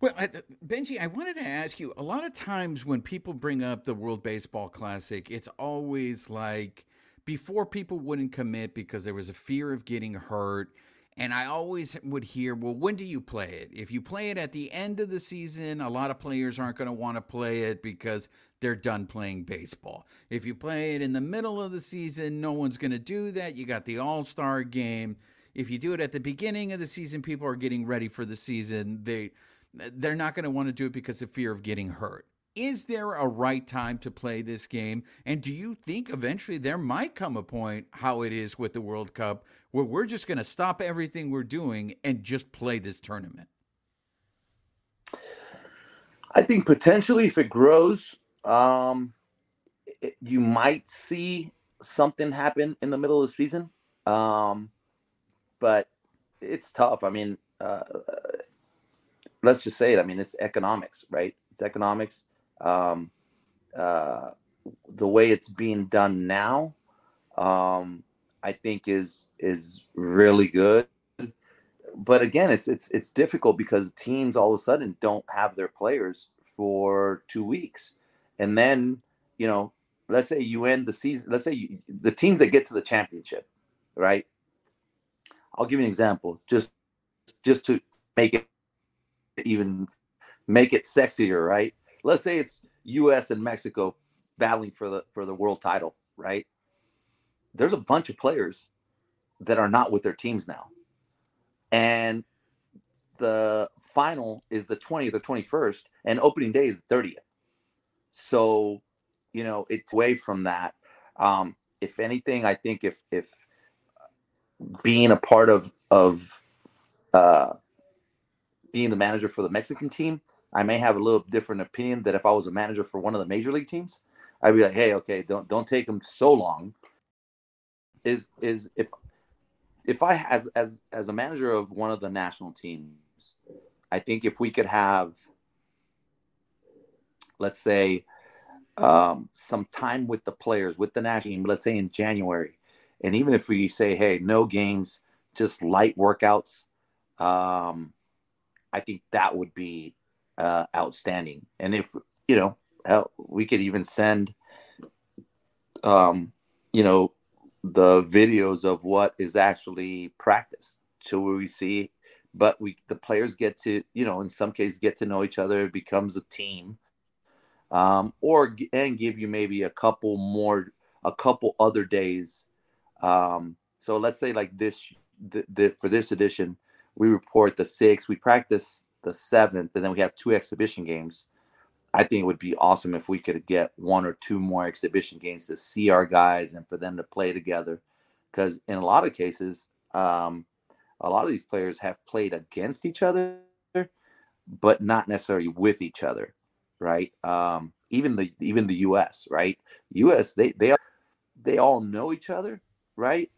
Well, I, Benji, I wanted to ask you. A lot of times when people bring up the World Baseball Classic, it's always like before people wouldn't commit because there was a fear of getting hurt and I always would hear, well, when do you play it? If you play it at the end of the season, a lot of players aren't going to want to play it because they're done playing baseball. If you play it in the middle of the season, no one's going to do that. You got the All Star game. If you do it at the beginning of the season, people are getting ready for the season. They they're not going to want to do it because of fear of getting hurt. Is there a right time to play this game? And do you think eventually there might come a point, how it is with the World Cup, where we're just going to stop everything we're doing and just play this tournament? I think potentially, if it grows, um, it, you might see something happen in the middle of the season. Um, but it's tough. I mean, uh, let's just say it. I mean, it's economics, right? It's economics. Um, uh, the way it's being done now, um, I think is is really good. But again, it's it's it's difficult because teams all of a sudden don't have their players for two weeks, and then you know let's say you end the season. Let's say you, the teams that get to the championship, right? I'll give you an example, just just to make it even make it sexier, right? Let's say it's U.S. and Mexico battling for the for the world title, right? There's a bunch of players that are not with their teams now, and the final is the 20th or 21st, and opening day is the 30th. So, you know, it's away from that. Um, if anything, I think if if being a part of of uh, being the manager for the Mexican team, I may have a little different opinion that if I was a manager for one of the major league teams, I'd be like, hey, okay, don't don't take them so long. Is is if if I as as as a manager of one of the national teams, I think if we could have, let's say, um, some time with the players with the national team, let's say in January, and even if we say, hey, no games, just light workouts, um, I think that would be uh, outstanding. And if you know, hell, we could even send, um, you know, the videos of what is actually practice, so we see. But we, the players get to, you know, in some cases, get to know each other. It becomes a team, um, or and give you maybe a couple more, a couple other days. Um, so let's say like this, the, the, for this edition, we report the sixth, we practice the seventh, and then we have two exhibition games. I think it would be awesome if we could get one or two more exhibition games to see our guys and for them to play together. Because in a lot of cases, um, a lot of these players have played against each other, but not necessarily with each other, right? Um, even the even the U.S. right? U.S. they they they all know each other, right?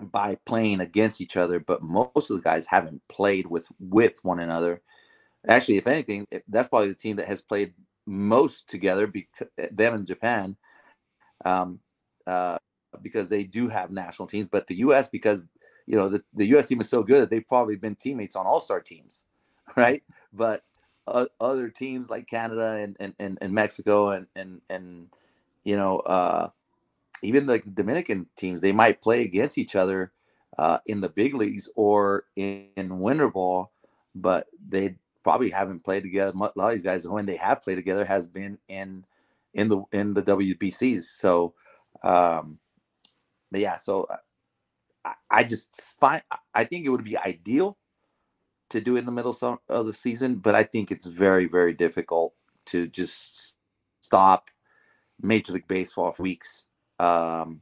By playing against each other, but most of the guys haven't played with with one another Actually, if anything, that's probably the team that has played most together. Because them in Japan, um, uh, because they do have national teams, but the U.S. because you know the, the U.S. team is so good that they've probably been teammates on All Star teams, right? But uh, other teams like Canada and, and, and, and, Mexico and and and you know uh, even the Dominican teams, they might play against each other uh, in the big leagues or in, in winter ball, but they probably haven't played together. A lot of these guys, when they have played together, has been in in the in the WBCs. So, um, but yeah, so uh, I, I just find I think it would be ideal to do in the middle of the season, but I think it's very very difficult to just stop Major League Baseball for weeks um,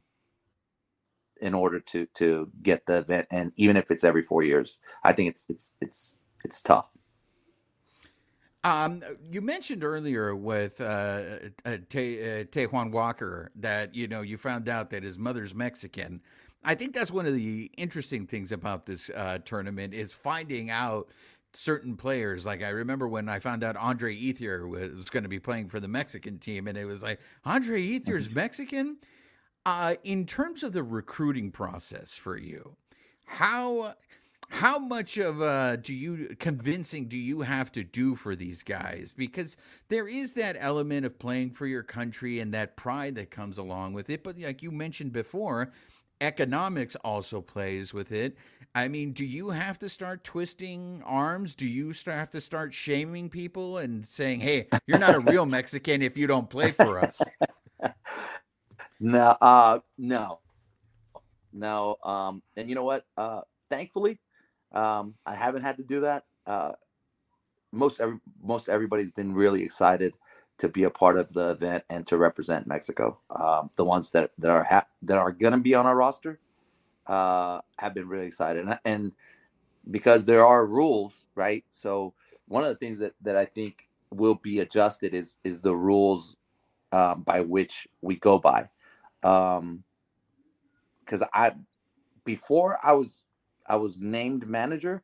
in order to to get the event, and even if it's every four years, I think it's it's it's it's tough. Um, you mentioned earlier with uh, uh, Te- uh, Walker that you know you found out that his mother's Mexican. I think that's one of the interesting things about this uh, tournament is finding out certain players. Like I remember when I found out Andre Ethier was, was going to be playing for the Mexican team, and it was like Andre Ethier's Mexican. Uh, in terms of the recruiting process for you, how how much of uh do you convincing do you have to do for these guys? Because there is that element of playing for your country and that pride that comes along with it but like you mentioned before economics also plays with it. I mean do you have to start twisting arms? Do you start, have to start shaming people and saying hey you're not a real mexican if you don't play for us no uh no no um and you know what uh thankfully um, I haven't had to do that. Uh, most every, most everybody's been really excited to be a part of the event and to represent Mexico. Um, the ones that that are ha- that are going to be on our roster uh, have been really excited, and, and because there are rules, right? So one of the things that that I think will be adjusted is is the rules um, by which we go by. Um, because I before I was I was named manager,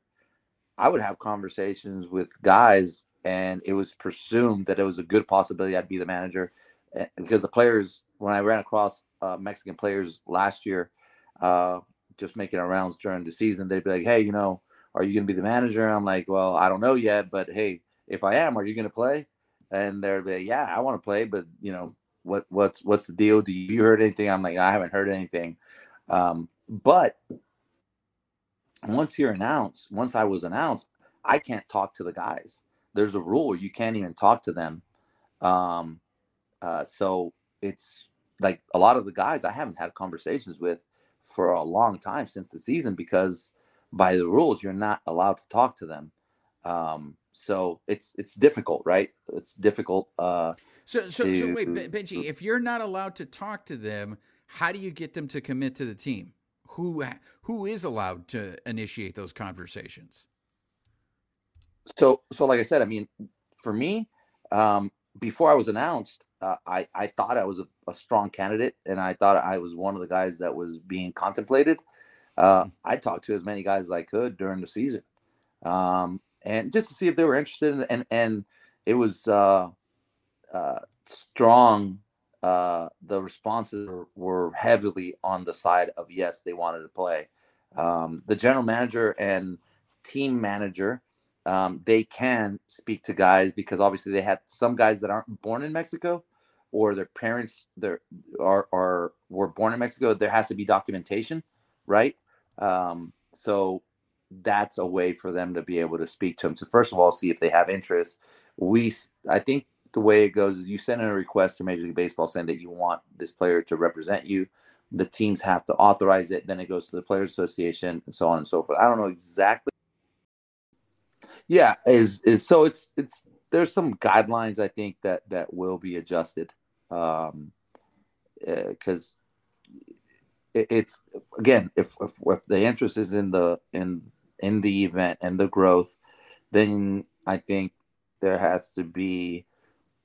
I would have conversations with guys, and it was presumed that it was a good possibility I'd be the manager, eh, because the players, when I ran across uh, Mexican players last year, uh, just making rounds during the season, they'd be like, "Hey, you know, are you going to be the manager?" I'm like, "Well, I don't know yet, but hey, if I am, are you going to play?" And they're like, "Yeah, I want to play, but you know, what what's what's the deal? Do you heard anything? I'm like, I haven't heard anything. Um, but once you're announced, once I was announced, I can't talk to the guys. There's a rule you can't even talk to them. Um, uh, so it's like a lot of the guys I haven't had conversations with for a long time since the season because by the rules you're not allowed to talk to them. Um, so it's it's difficult, right? It's difficult. Uh, so so, to, so wait, Benji, if you're not allowed to talk to them, how do you get them to commit to the team? Who who is allowed to initiate those conversations? So so like I said, I mean, for me, um, before I was announced, uh, I I thought I was a, a, strong candidate, and I thought I was one of the guys that was being contemplated. Uh, mm. I talked to as many guys as I could during the season, um, and just to see if they were interested. In, and and it was uh, uh, strong. Uh, the responses were, were, heavily on the side of yes, they wanted to play. Um, the general manager and team manager um, they can speak to guys because obviously they had some guys that aren't born in Mexico or their parents there are, are were born in Mexico. There has to be documentation, right? Um, so that's a way for them to be able to speak to them. To first of all, see if they have interest. We, I think the way it goes is you send in a request to Major League Baseball saying that you want this player to represent you. The teams have to authorize it. Then it goes to the Players Association and so on and so forth. I don't know exactly yeah, is is so it's it's there's some guidelines I think that that will be adjusted, um, because uh, it, it's again if, if if the interest is in the in in the event and the growth, then I think there has to be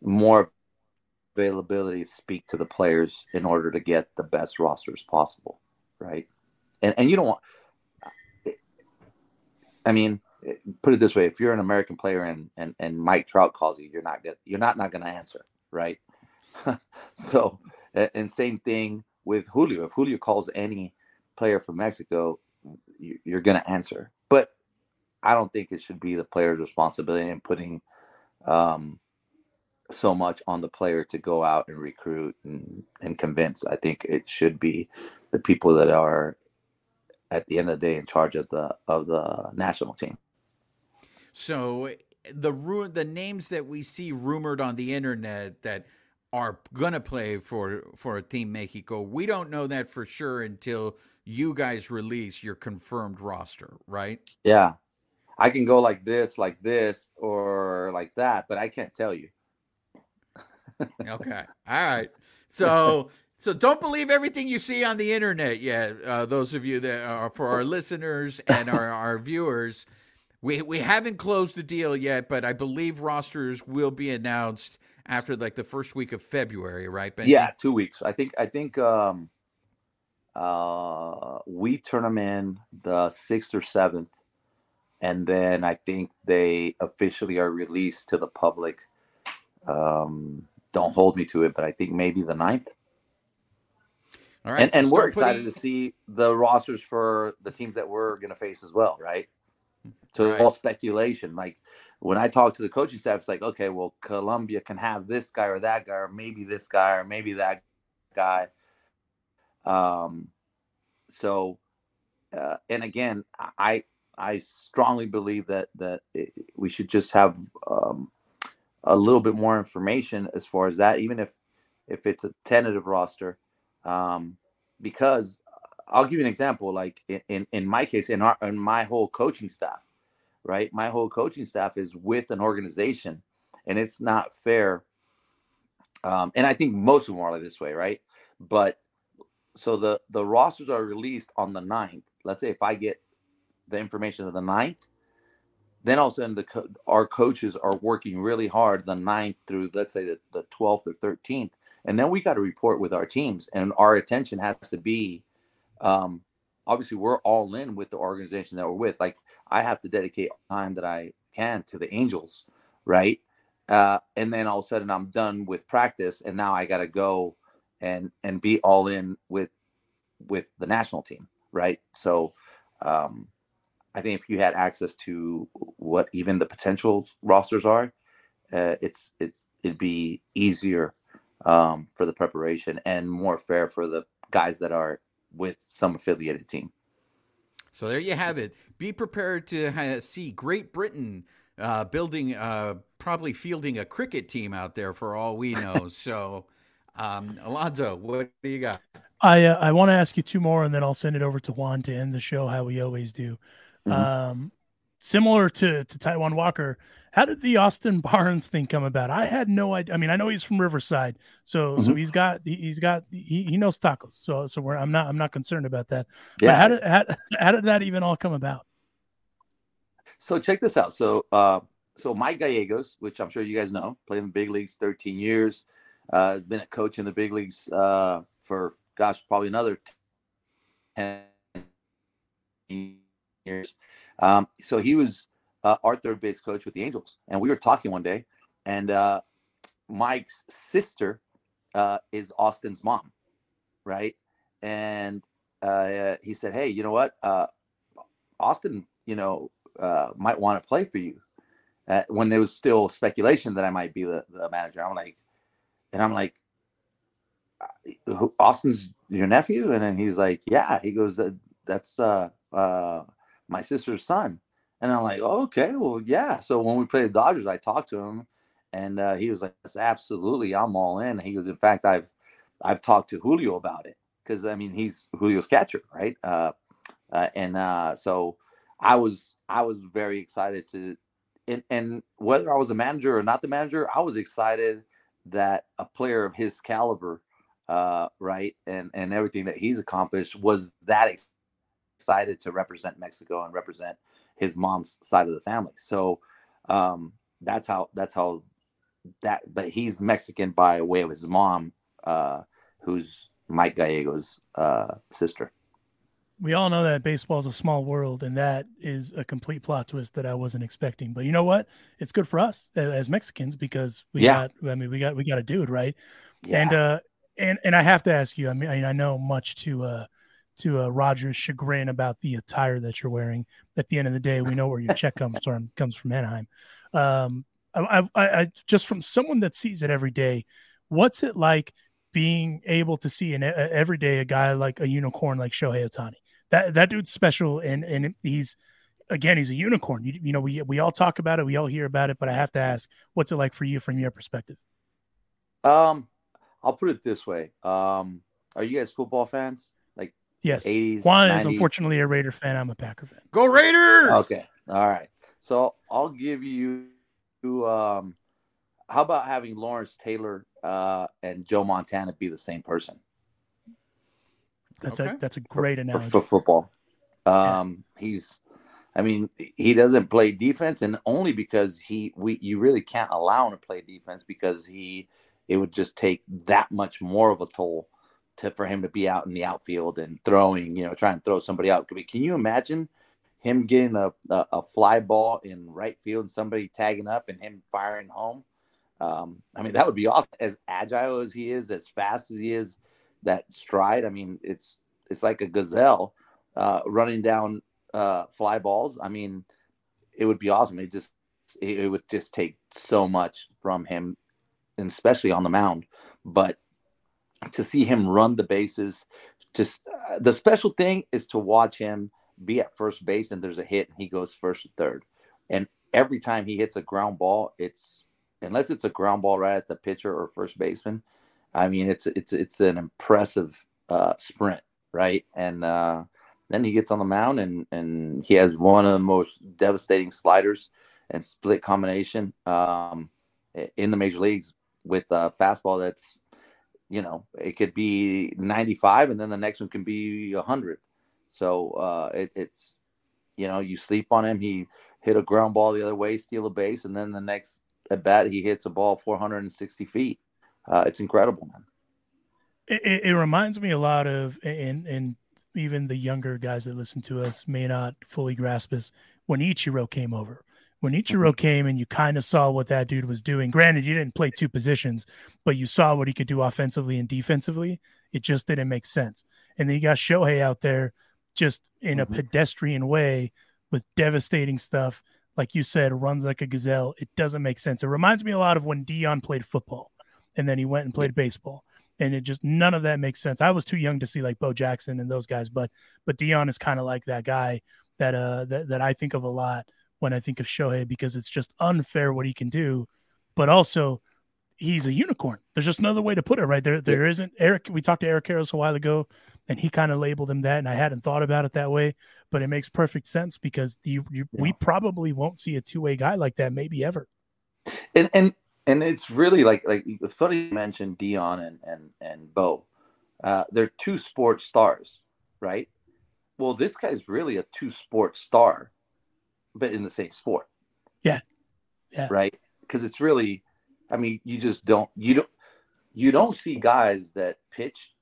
more availability to speak to the players in order to get the best rosters possible, right? And and you don't want. I mean, put it this way: if you're an American player and and and Mike Trout calls you, you're not good. You're not not going to answer, right? so, and same thing with Julio. If Julio calls any player from Mexico, you're going to answer. I don't think it should be the player's responsibility in putting um, so much on the player to go out and recruit and, and convince. I think it should be the people that are at the end of the day in charge of the of the national team. So the ru- the names that we see rumored on the internet that are gonna play for for a Team Mexico, we don't know that for sure until you guys release your confirmed roster, right? Yeah, I can go like this, like this, or like that, but I can't tell you. okay, all right. So so don't believe everything you see on the internet yet. Uh, those of you that are for our listeners and our, our viewers we we haven't closed the deal yet, but I believe rosters will be announced after like the first week of February, right? Ben? Yeah, two weeks. I think I think um uh we turn them in the sixth or seventh, and then I think they officially are released to the public. Um, don't hold me to it, but I think maybe the ninth. All right, and, so and we're excited putting... to see the rosters for the teams that we're going to face as well, right? So right. all speculation. Like when I talk to the coaching staff, it's like, okay, well, Colombia can have this guy or that guy, or maybe this guy, or maybe that guy. Um, so, uh, and again, I I strongly believe that that it, we should just have um, a little bit more information as far as that, even if if it's a tentative roster, um, because I'll give you an example. Like in in my case, in our in my whole coaching staff, right? My whole coaching staff is with an organization, and it's not fair. Um, and I think most of them are like this way, right? But so the the rosters are released on the 9th. Let's say if I get the information of the ninth. then all of a sudden the co- our coaches are working really hard the ninth through let's say the, the 12th or 13th and then we got to report with our teams and our attention has to be um, obviously we're all in with the organization that we're with. Like I have to dedicate time that I can to the Angels, right? Uh, and then all of a sudden I'm done with practice, and now I got to go and and be all in with with the national team, right? So um, I think if you had access to what even the potential rosters are, uh, it's it's it'd be easier um, for the preparation and more fair for the guys that are with some affiliated team. So there you have it. Be prepared to see Great Britain uh, building, uh, probably fielding a cricket team out there for all we know. so, um, Alonzo, what do you got? I uh, I want to ask you two more, and then I'll send it over to Juan to end the show, how we always do. Mm-hmm. Um, similar to to Taijuan Walker, how did the Austin Barnes thing come about? I had no idea. I mean, I know he's from Riverside, so mm-hmm. so he's got he's got he, he knows tacos. So so I'm not I'm not concerned about that. Yeah. But how did how, how did that even all come about? So check this out. So uh, so Mike Gallegos, which I'm sure you guys know, played in the big leagues 13 years, uh, has been a coach in the big leagues uh, for gosh probably another 10 years. Um, so he was uh, our third base coach with the Angels, and we were talking one day, and uh, Mike's sister uh, is Austin's mom, right? And uh, he said, "Hey, you know what? Uh, Austin, you know, uh, might want to play for you." when there was still speculation that I might be the, the manager, I'm like, and I'm like, Austin's your nephew, and then he's like, "Yeah." He goes, "That's uh, uh, my sister's son." And I'm like, oh, okay, well, yeah. So when we played the Dodgers, I talked to him, and uh, he was like, yes, absolutely, I'm all in. He goes, in fact, I've I've talked to Julio about it because I mean he's Julio's catcher, right? Uh, uh, and uh, so I was I was very excited to, and, and whether I was a manager or not the manager, I was excited that a player of his caliber, uh, right, and and everything that he's accomplished was that excited to represent Mexico and represent his mom's side of the family. So um, that's how that's how that. But he's Mexican by way of his mom, uh, who's Mike Gallegos' uh, sister. We all know that baseball is a small world, and that is a complete plot twist that I wasn't expecting. But you know what? It's good for us as Mexicans because we yeah. got. I mean, we got we got a dude, right? Yeah. And uh, and and I have to ask you. I mean, I know much to uh to uh, Roger's chagrin about the attire that you're wearing. At the end of the day, we know where your check comes from comes from Anaheim. Um, I, I, I, just from someone that sees it every day, what's it like being able to see an every day a guy like a unicorn like Shohei Ohtani? That that dude's special, and and he's again he's a unicorn. You, you know we we all talk about it, we all hear about it, but I have to ask, what's it like for you from your perspective? Um, I'll put it this way. Um, are you guys football fans? Yes. 80s, Juan 90s. is unfortunately a Raider fan. I'm a Packer fan. Go Raiders! Okay. All right. So I'll give you um how about having Lawrence Taylor uh and Joe Montana be the same person? That's okay. a that's a great analogy for, for football. Um yeah. he's I mean, he doesn't play defense, and only because he we you really can't allow him to play defense because he it would just take that much more of a toll to for him to be out in the outfield and throwing, you know, trying to throw somebody out. Can you imagine him getting a, a, a fly ball in right field and somebody tagging up and him firing home? Um, I mean, that would be awesome. As agile as he is, as fast as he is, that stride. I mean, it's it's like a gazelle uh, running down uh, fly balls. I mean, it would be awesome. It just it, it would just take so much from him, and especially on the mound. But to see him run the bases. Just uh, the special thing is to watch him be at first base and there's a hit and he goes first or third. And every time he hits a ground ball, it's unless it's a ground ball right at the pitcher or first baseman. I mean, it's it's it's an impressive uh, sprint, right? And uh, then he gets on the mound and and he has one of the most devastating sliders and split combination um, in the major leagues with a fastball that's you know, it could be 95 and then the next one can be 100. So uh, it, it's, you know, you sleep on him. He hit a ground ball the other way, steal a base, and then the next at bat he hits a ball 460 feet. Uh, it's incredible, man. It, it, reminds me a lot of, and and even the younger guys that listen to us may not fully grasp this. When Ichiro came over, when Ichiro mm-hmm. came and you kind of saw what that dude was doing. Granted, you didn't play two positions, but you saw what he could do offensively and defensively. It just didn't make sense. And then you got Shohei out there just in a mm-hmm. pedestrian way with devastating stuff. Like you said, runs like a gazelle. It doesn't make sense. It reminds me a lot of when Deion played football. and then he went and played baseball. And it just none of that makes sense. I was too young to see like Bo Jackson and those guys, but but Deion is kind of like that guy that uh that, that I think of a lot when I think of Shohei because it's just unfair what he can do, but also he's a unicorn. There's just another way to put it, right? There there not Eric. We talked to Eric Karros a while ago, and he kind of labeled him that, and I hadn't thought about it that way, but it makes perfect sense because you, you yeah. we probably won't see a two way guy like that, maybe ever. And and and it's really like like funny you mentioned Deion and and and Bo. Uh, they're two sports stars, right? Well, this guy's really a two sport star, but in the same sport. Yeah. Yeah. Right. Because it's really, I mean, you just don't you don't you don't see guys that pitch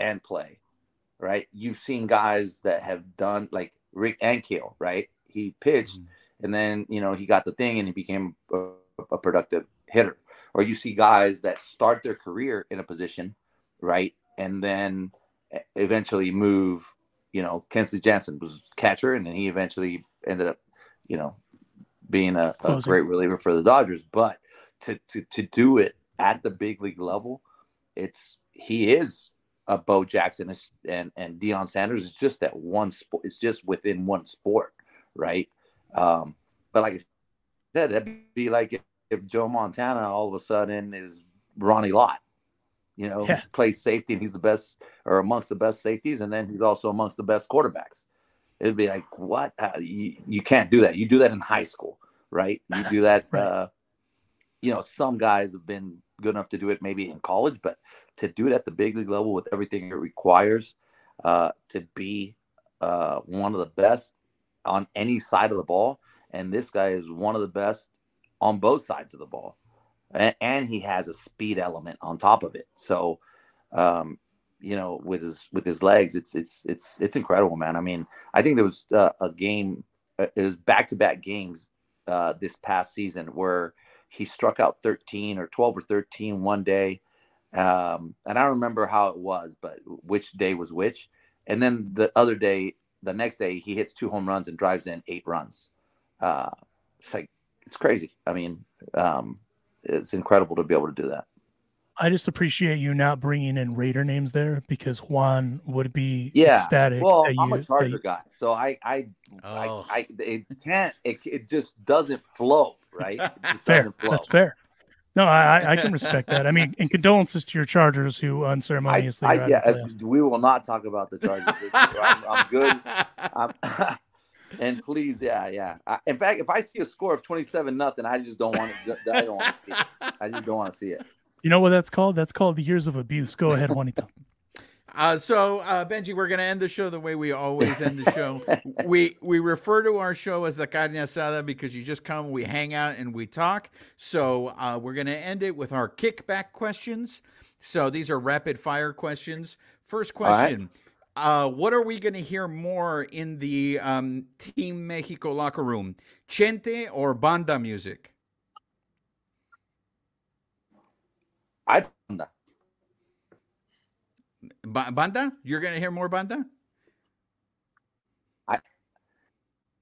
and play, right? You've seen guys that have done like Rick Ankiel, right? He pitched mm-hmm. and then you know he got the thing and he became a, a productive hitter. Or you see guys that start their career in a position, right, and then eventually move. You know, Kenley Jansen was catcher, and then he eventually ended up, you know, being a, a great reliever for the Dodgers. But to, to to do it at the big league level, it's he is a Bo Jackson and and Deion Sanders is just that one sport. It's just within one sport, right? Um, but like I said, that'd be like if, if Joe Montana all of a sudden is Ronnie Lott, you know, yeah. plays safety and he's the best or amongst the best safeties, and then he's also amongst the best quarterbacks. It'd be like, what? Uh, you, you can't do that. You do that in high school, right? You do that. right. uh, you know, some guys have been good enough to do it maybe in college, but to do it at the big league level with everything it requires uh, to be uh, one of the best on any side of the ball, and this guy is one of the best on both sides of the ball, and, and he has a speed element on top of it. So, um, you know, with his with his legs, it's it's it's it's incredible, man. I mean, I think there was uh, a game, uh, it was back to back games uh, this past season where he struck out 13 or 12 or 13 one day. Um, and I don't remember how it was, but which day was which. And then the other day, the next day, he hits two home runs and drives in eight runs. Uh, it's like, it's crazy. I mean, um, it's incredible to be able to do that. I just appreciate you not bringing in Raider names there because Juan would be yeah. ecstatic. Well, I'm a Charger you... guy, so I, I, oh. I, I, it can't, it, it just doesn't flow, right? fair. That's fair. No, I, I can respect that. I mean, and condolences to your Chargers who unceremoniously. I, I yeah, we will not talk about the Chargers. I'm, I'm, good. I'm, and please, yeah, yeah. I, in fact, if I see a score of twenty-seven nothing, I just don't want to. I don't want to see it. I just don't want to see it. You know what that's called? That's called the years of abuse. Go ahead, Juanita. Uh, so uh, Benji, we're going to end the show the way we always end the show. we we refer to our show as the carne asada because you just come, we hang out, and we talk. So uh, we're going to end it with our kickback questions. So these are rapid fire questions. First question: right. Uh, What are we going to hear more in the um, Team Mexico locker room? Chente or banda music? I banda. banda? You're going to hear more banda? I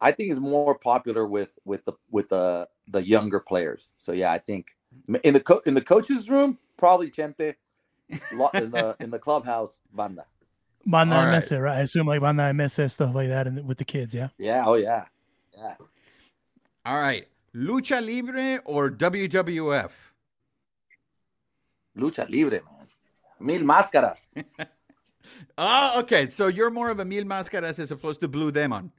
I think it's more popular with with the with the the younger players. So yeah, I think in the co- in the coaches room probably Chente. in the in the clubhouse banda. Banda All right. right? I assume like banda MS stuff like that, and with the kids, yeah. Yeah. Oh yeah. Yeah. All right. Lucha Libre or WWF? Lucha Libre, man. Mil Máscaras. oh, okay. So you're more of a Mil Máscaras as opposed to Blue Demon.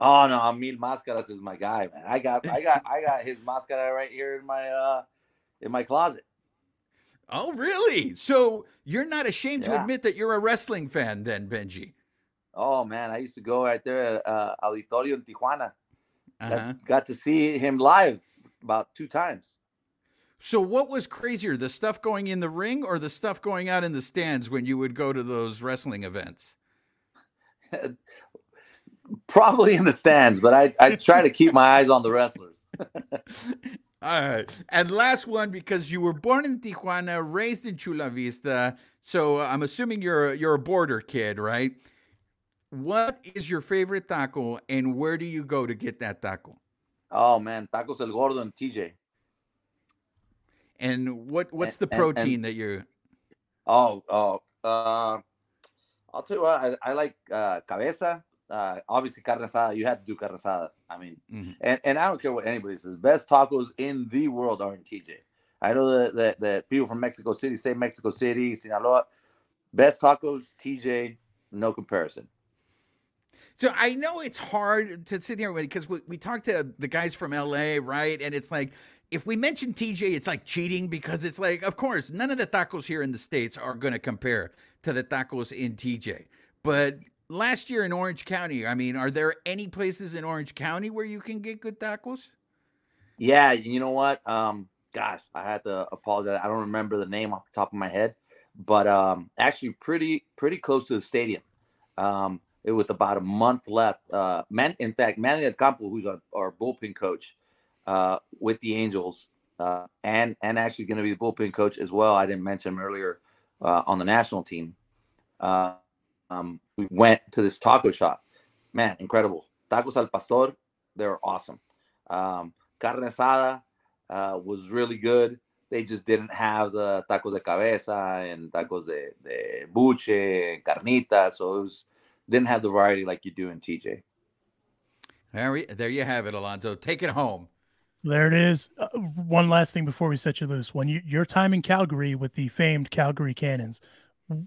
Oh no, Mil Máscaras is my guy, man. I got I got I got his mascara right here in my uh in my closet. Oh, really? So you're not ashamed yeah. to admit that you're a wrestling fan then, Benji? Oh man, I used to go right there at uh, Auditorio in Tijuana. Uh-huh. Got to see him live about two times. So, what was crazier, the stuff going in the ring or the stuff going out in the stands when you would go to those wrestling events? Probably in the stands, but I, I try to keep my eyes on the wrestlers. All right. And last one, because you were born in Tijuana, raised in Chula Vista. So I'm assuming you're a, you're a border kid, right? What is your favorite taco and where do you go to get that taco? Oh, man. Tacos El Gordo and TJ. And what what's the And- protein and- that you're? Oh, oh, uh, I'll tell you what, I, I like uh, cabeza. Uh, obviously, carne asada. You had to do carne asada. I mean, Mhm. and, and I don't care what anybody says. Best tacos in the world are in TJ. I know that, that, that people from Mexico City say Mexico City, Sinaloa. Best tacos, TJ, no comparison. So I know it's hard to sit here because we, we talked to the guys from LA, right? And it's like if we mention TJ, it's like cheating because it's like, of course, none of the tacos here in the states are going to compare to the tacos in TJ. But last year in Orange County, I mean, are there any places in Orange County where you can get good tacos? Yeah, you know what? Um, gosh, I had to apologize. I don't remember the name off the top of my head, but um, actually, pretty pretty close to the stadium. Um, it with about a month left. Uh, man, in fact, Manny Campo, who's our, our bullpen coach uh, with the Angels, uh, and and actually going to be the bullpen coach as well. I didn't mention him earlier uh, on the national team. Uh, um, we went to this taco shop. Man, incredible tacos al pastor. They're awesome. Um, carne asada uh, was really good. They just didn't have the tacos de cabeza and tacos de, de buche and carnita. So it was didn't have the variety like you do in TJ. There, there you have it, Alonzo. Take it home. There it is. Uh, one last thing before we set you loose. When you your time in Calgary with the famed Calgary Cannons,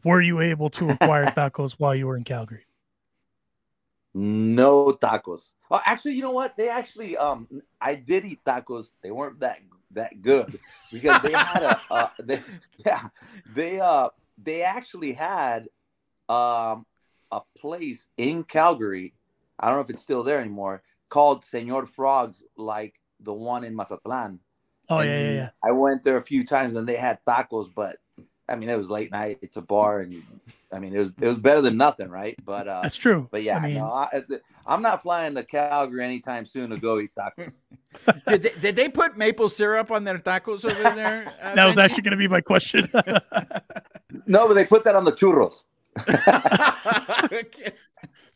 were you able to acquire tacos while you were in Calgary? No tacos. Oh, actually, you know what? They actually um I did eat tacos. They weren't that that good because they had a uh, they, yeah they uh they actually had um a place in Calgary. I don't know if it's still there anymore. Called Senor Frogs, like the one in Mazatlan. Oh And yeah, yeah, yeah. I went there a few times and they had tacos, but I mean it was late night. It's a bar, and I mean it was it was better than nothing, right? But uh, That's true. but yeah, I mean, no, I, I'm not flying to Calgary anytime soon to go eat tacos. Did they, did they put maple syrup on their tacos over there? uh, that was actually going to be my question. no, but they put that on the churros. Okay.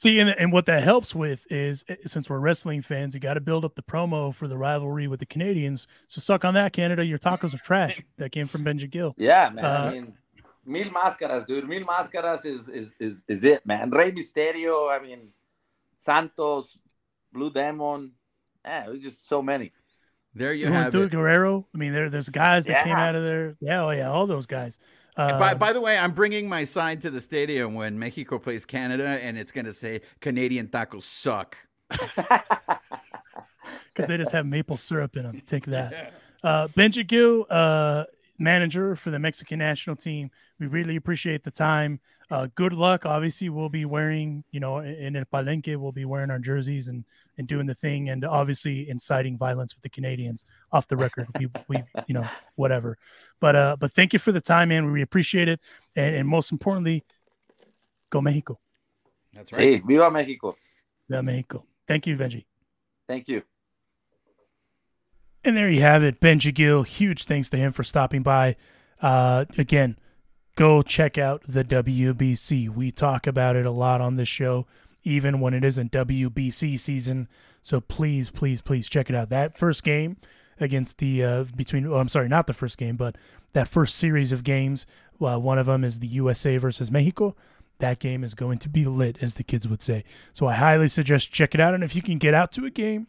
See, and, and what that helps with is eh, since we're wrestling fans, you got to build up the promo for the rivalry with the Canadians. So suck on that, Canada. Your tacos are trash. That came from Benji Gil. Yeah, man. Uh, I mean, Mil Máscaras, dude. Mil Máscaras is is is is it, man. Rey Mysterio. I mean, Santos, Blue Demon. Yeah, there's just so many. There you You have it. Guerrero. I mean, there there's guys that came out of there. Yeah, oh yeah, all those guys. Uh, By, by the way, I'm bringing my sign to the stadium when Mexico plays Canada, and it's going to say Canadian tacos suck. because they just have maple syrup in them. Take that. Uh, Benji Gil, uh, manager for the Mexican national team. We really appreciate the time. Uh, good luck. Obviously, we'll be wearing, you know, in El Palenque, we'll be wearing our jerseys and, and doing the thing, and obviously inciting violence with the Canadians off the record. We, we you know, whatever. But uh, but thank you for the time, man. We appreciate it, and, and most importantly, go Mexico. That's Hey, viva Mexico. Viva Mexico. Thank you, Benji. Thank you. And there you have it, Benji Gil. Huge thanks to him for stopping by. Uh, again, go check out the WBC. We talk about it a lot on this show, even when it isn't WBC season. So please, please, please check it out. That first game against the uh, between. Oh, I'm sorry, not the first game, but that first series of games. Uh, one of them is the USA versus Mexico. That game is going to be lit, as the kids would say. So I highly suggest check it out. And if you can get out to a game,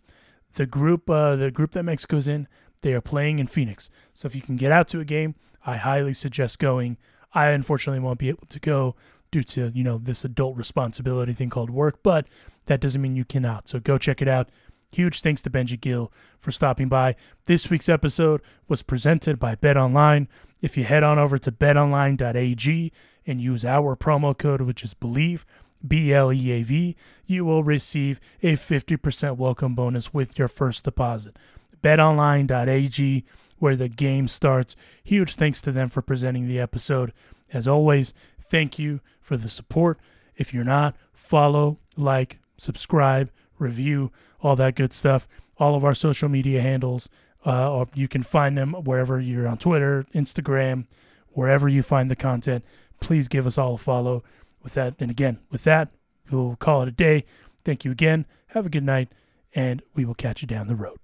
the group uh, the group that Mexico's in, they are playing in Phoenix. So if you can get out to a game, I highly suggest going. I unfortunately won't be able to go due to you know this adult responsibility thing called work, but that doesn't mean you cannot. So go check it out. Huge thanks to Benji Gil for stopping by. This week's episode was presented by BetOnline. If you head on over to betonline.ag and use our promo code, which is Bleav, B L E A V, you will receive a 50% welcome bonus with your first deposit. BetOnline.ag, where the game starts. Huge thanks to them for presenting the episode. As always, thank you for the support. If you're not, follow, like, subscribe, review, all that good stuff. All of our social media handles, uh, or you can find them wherever you're on Twitter, Instagram, wherever you find the content. Please give us all a follow. With that, and again, with that, we'll call it a day. Thank you again. Have a good night, and we will catch you down the road.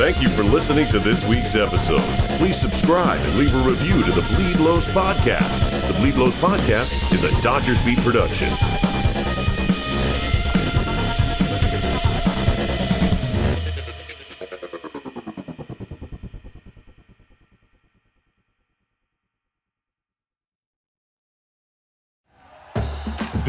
Thank you for listening to this week's episode. Please subscribe and leave a review to the Bleed Los Podcast. The Bleed Los Podcast is a Dodgers Beat production.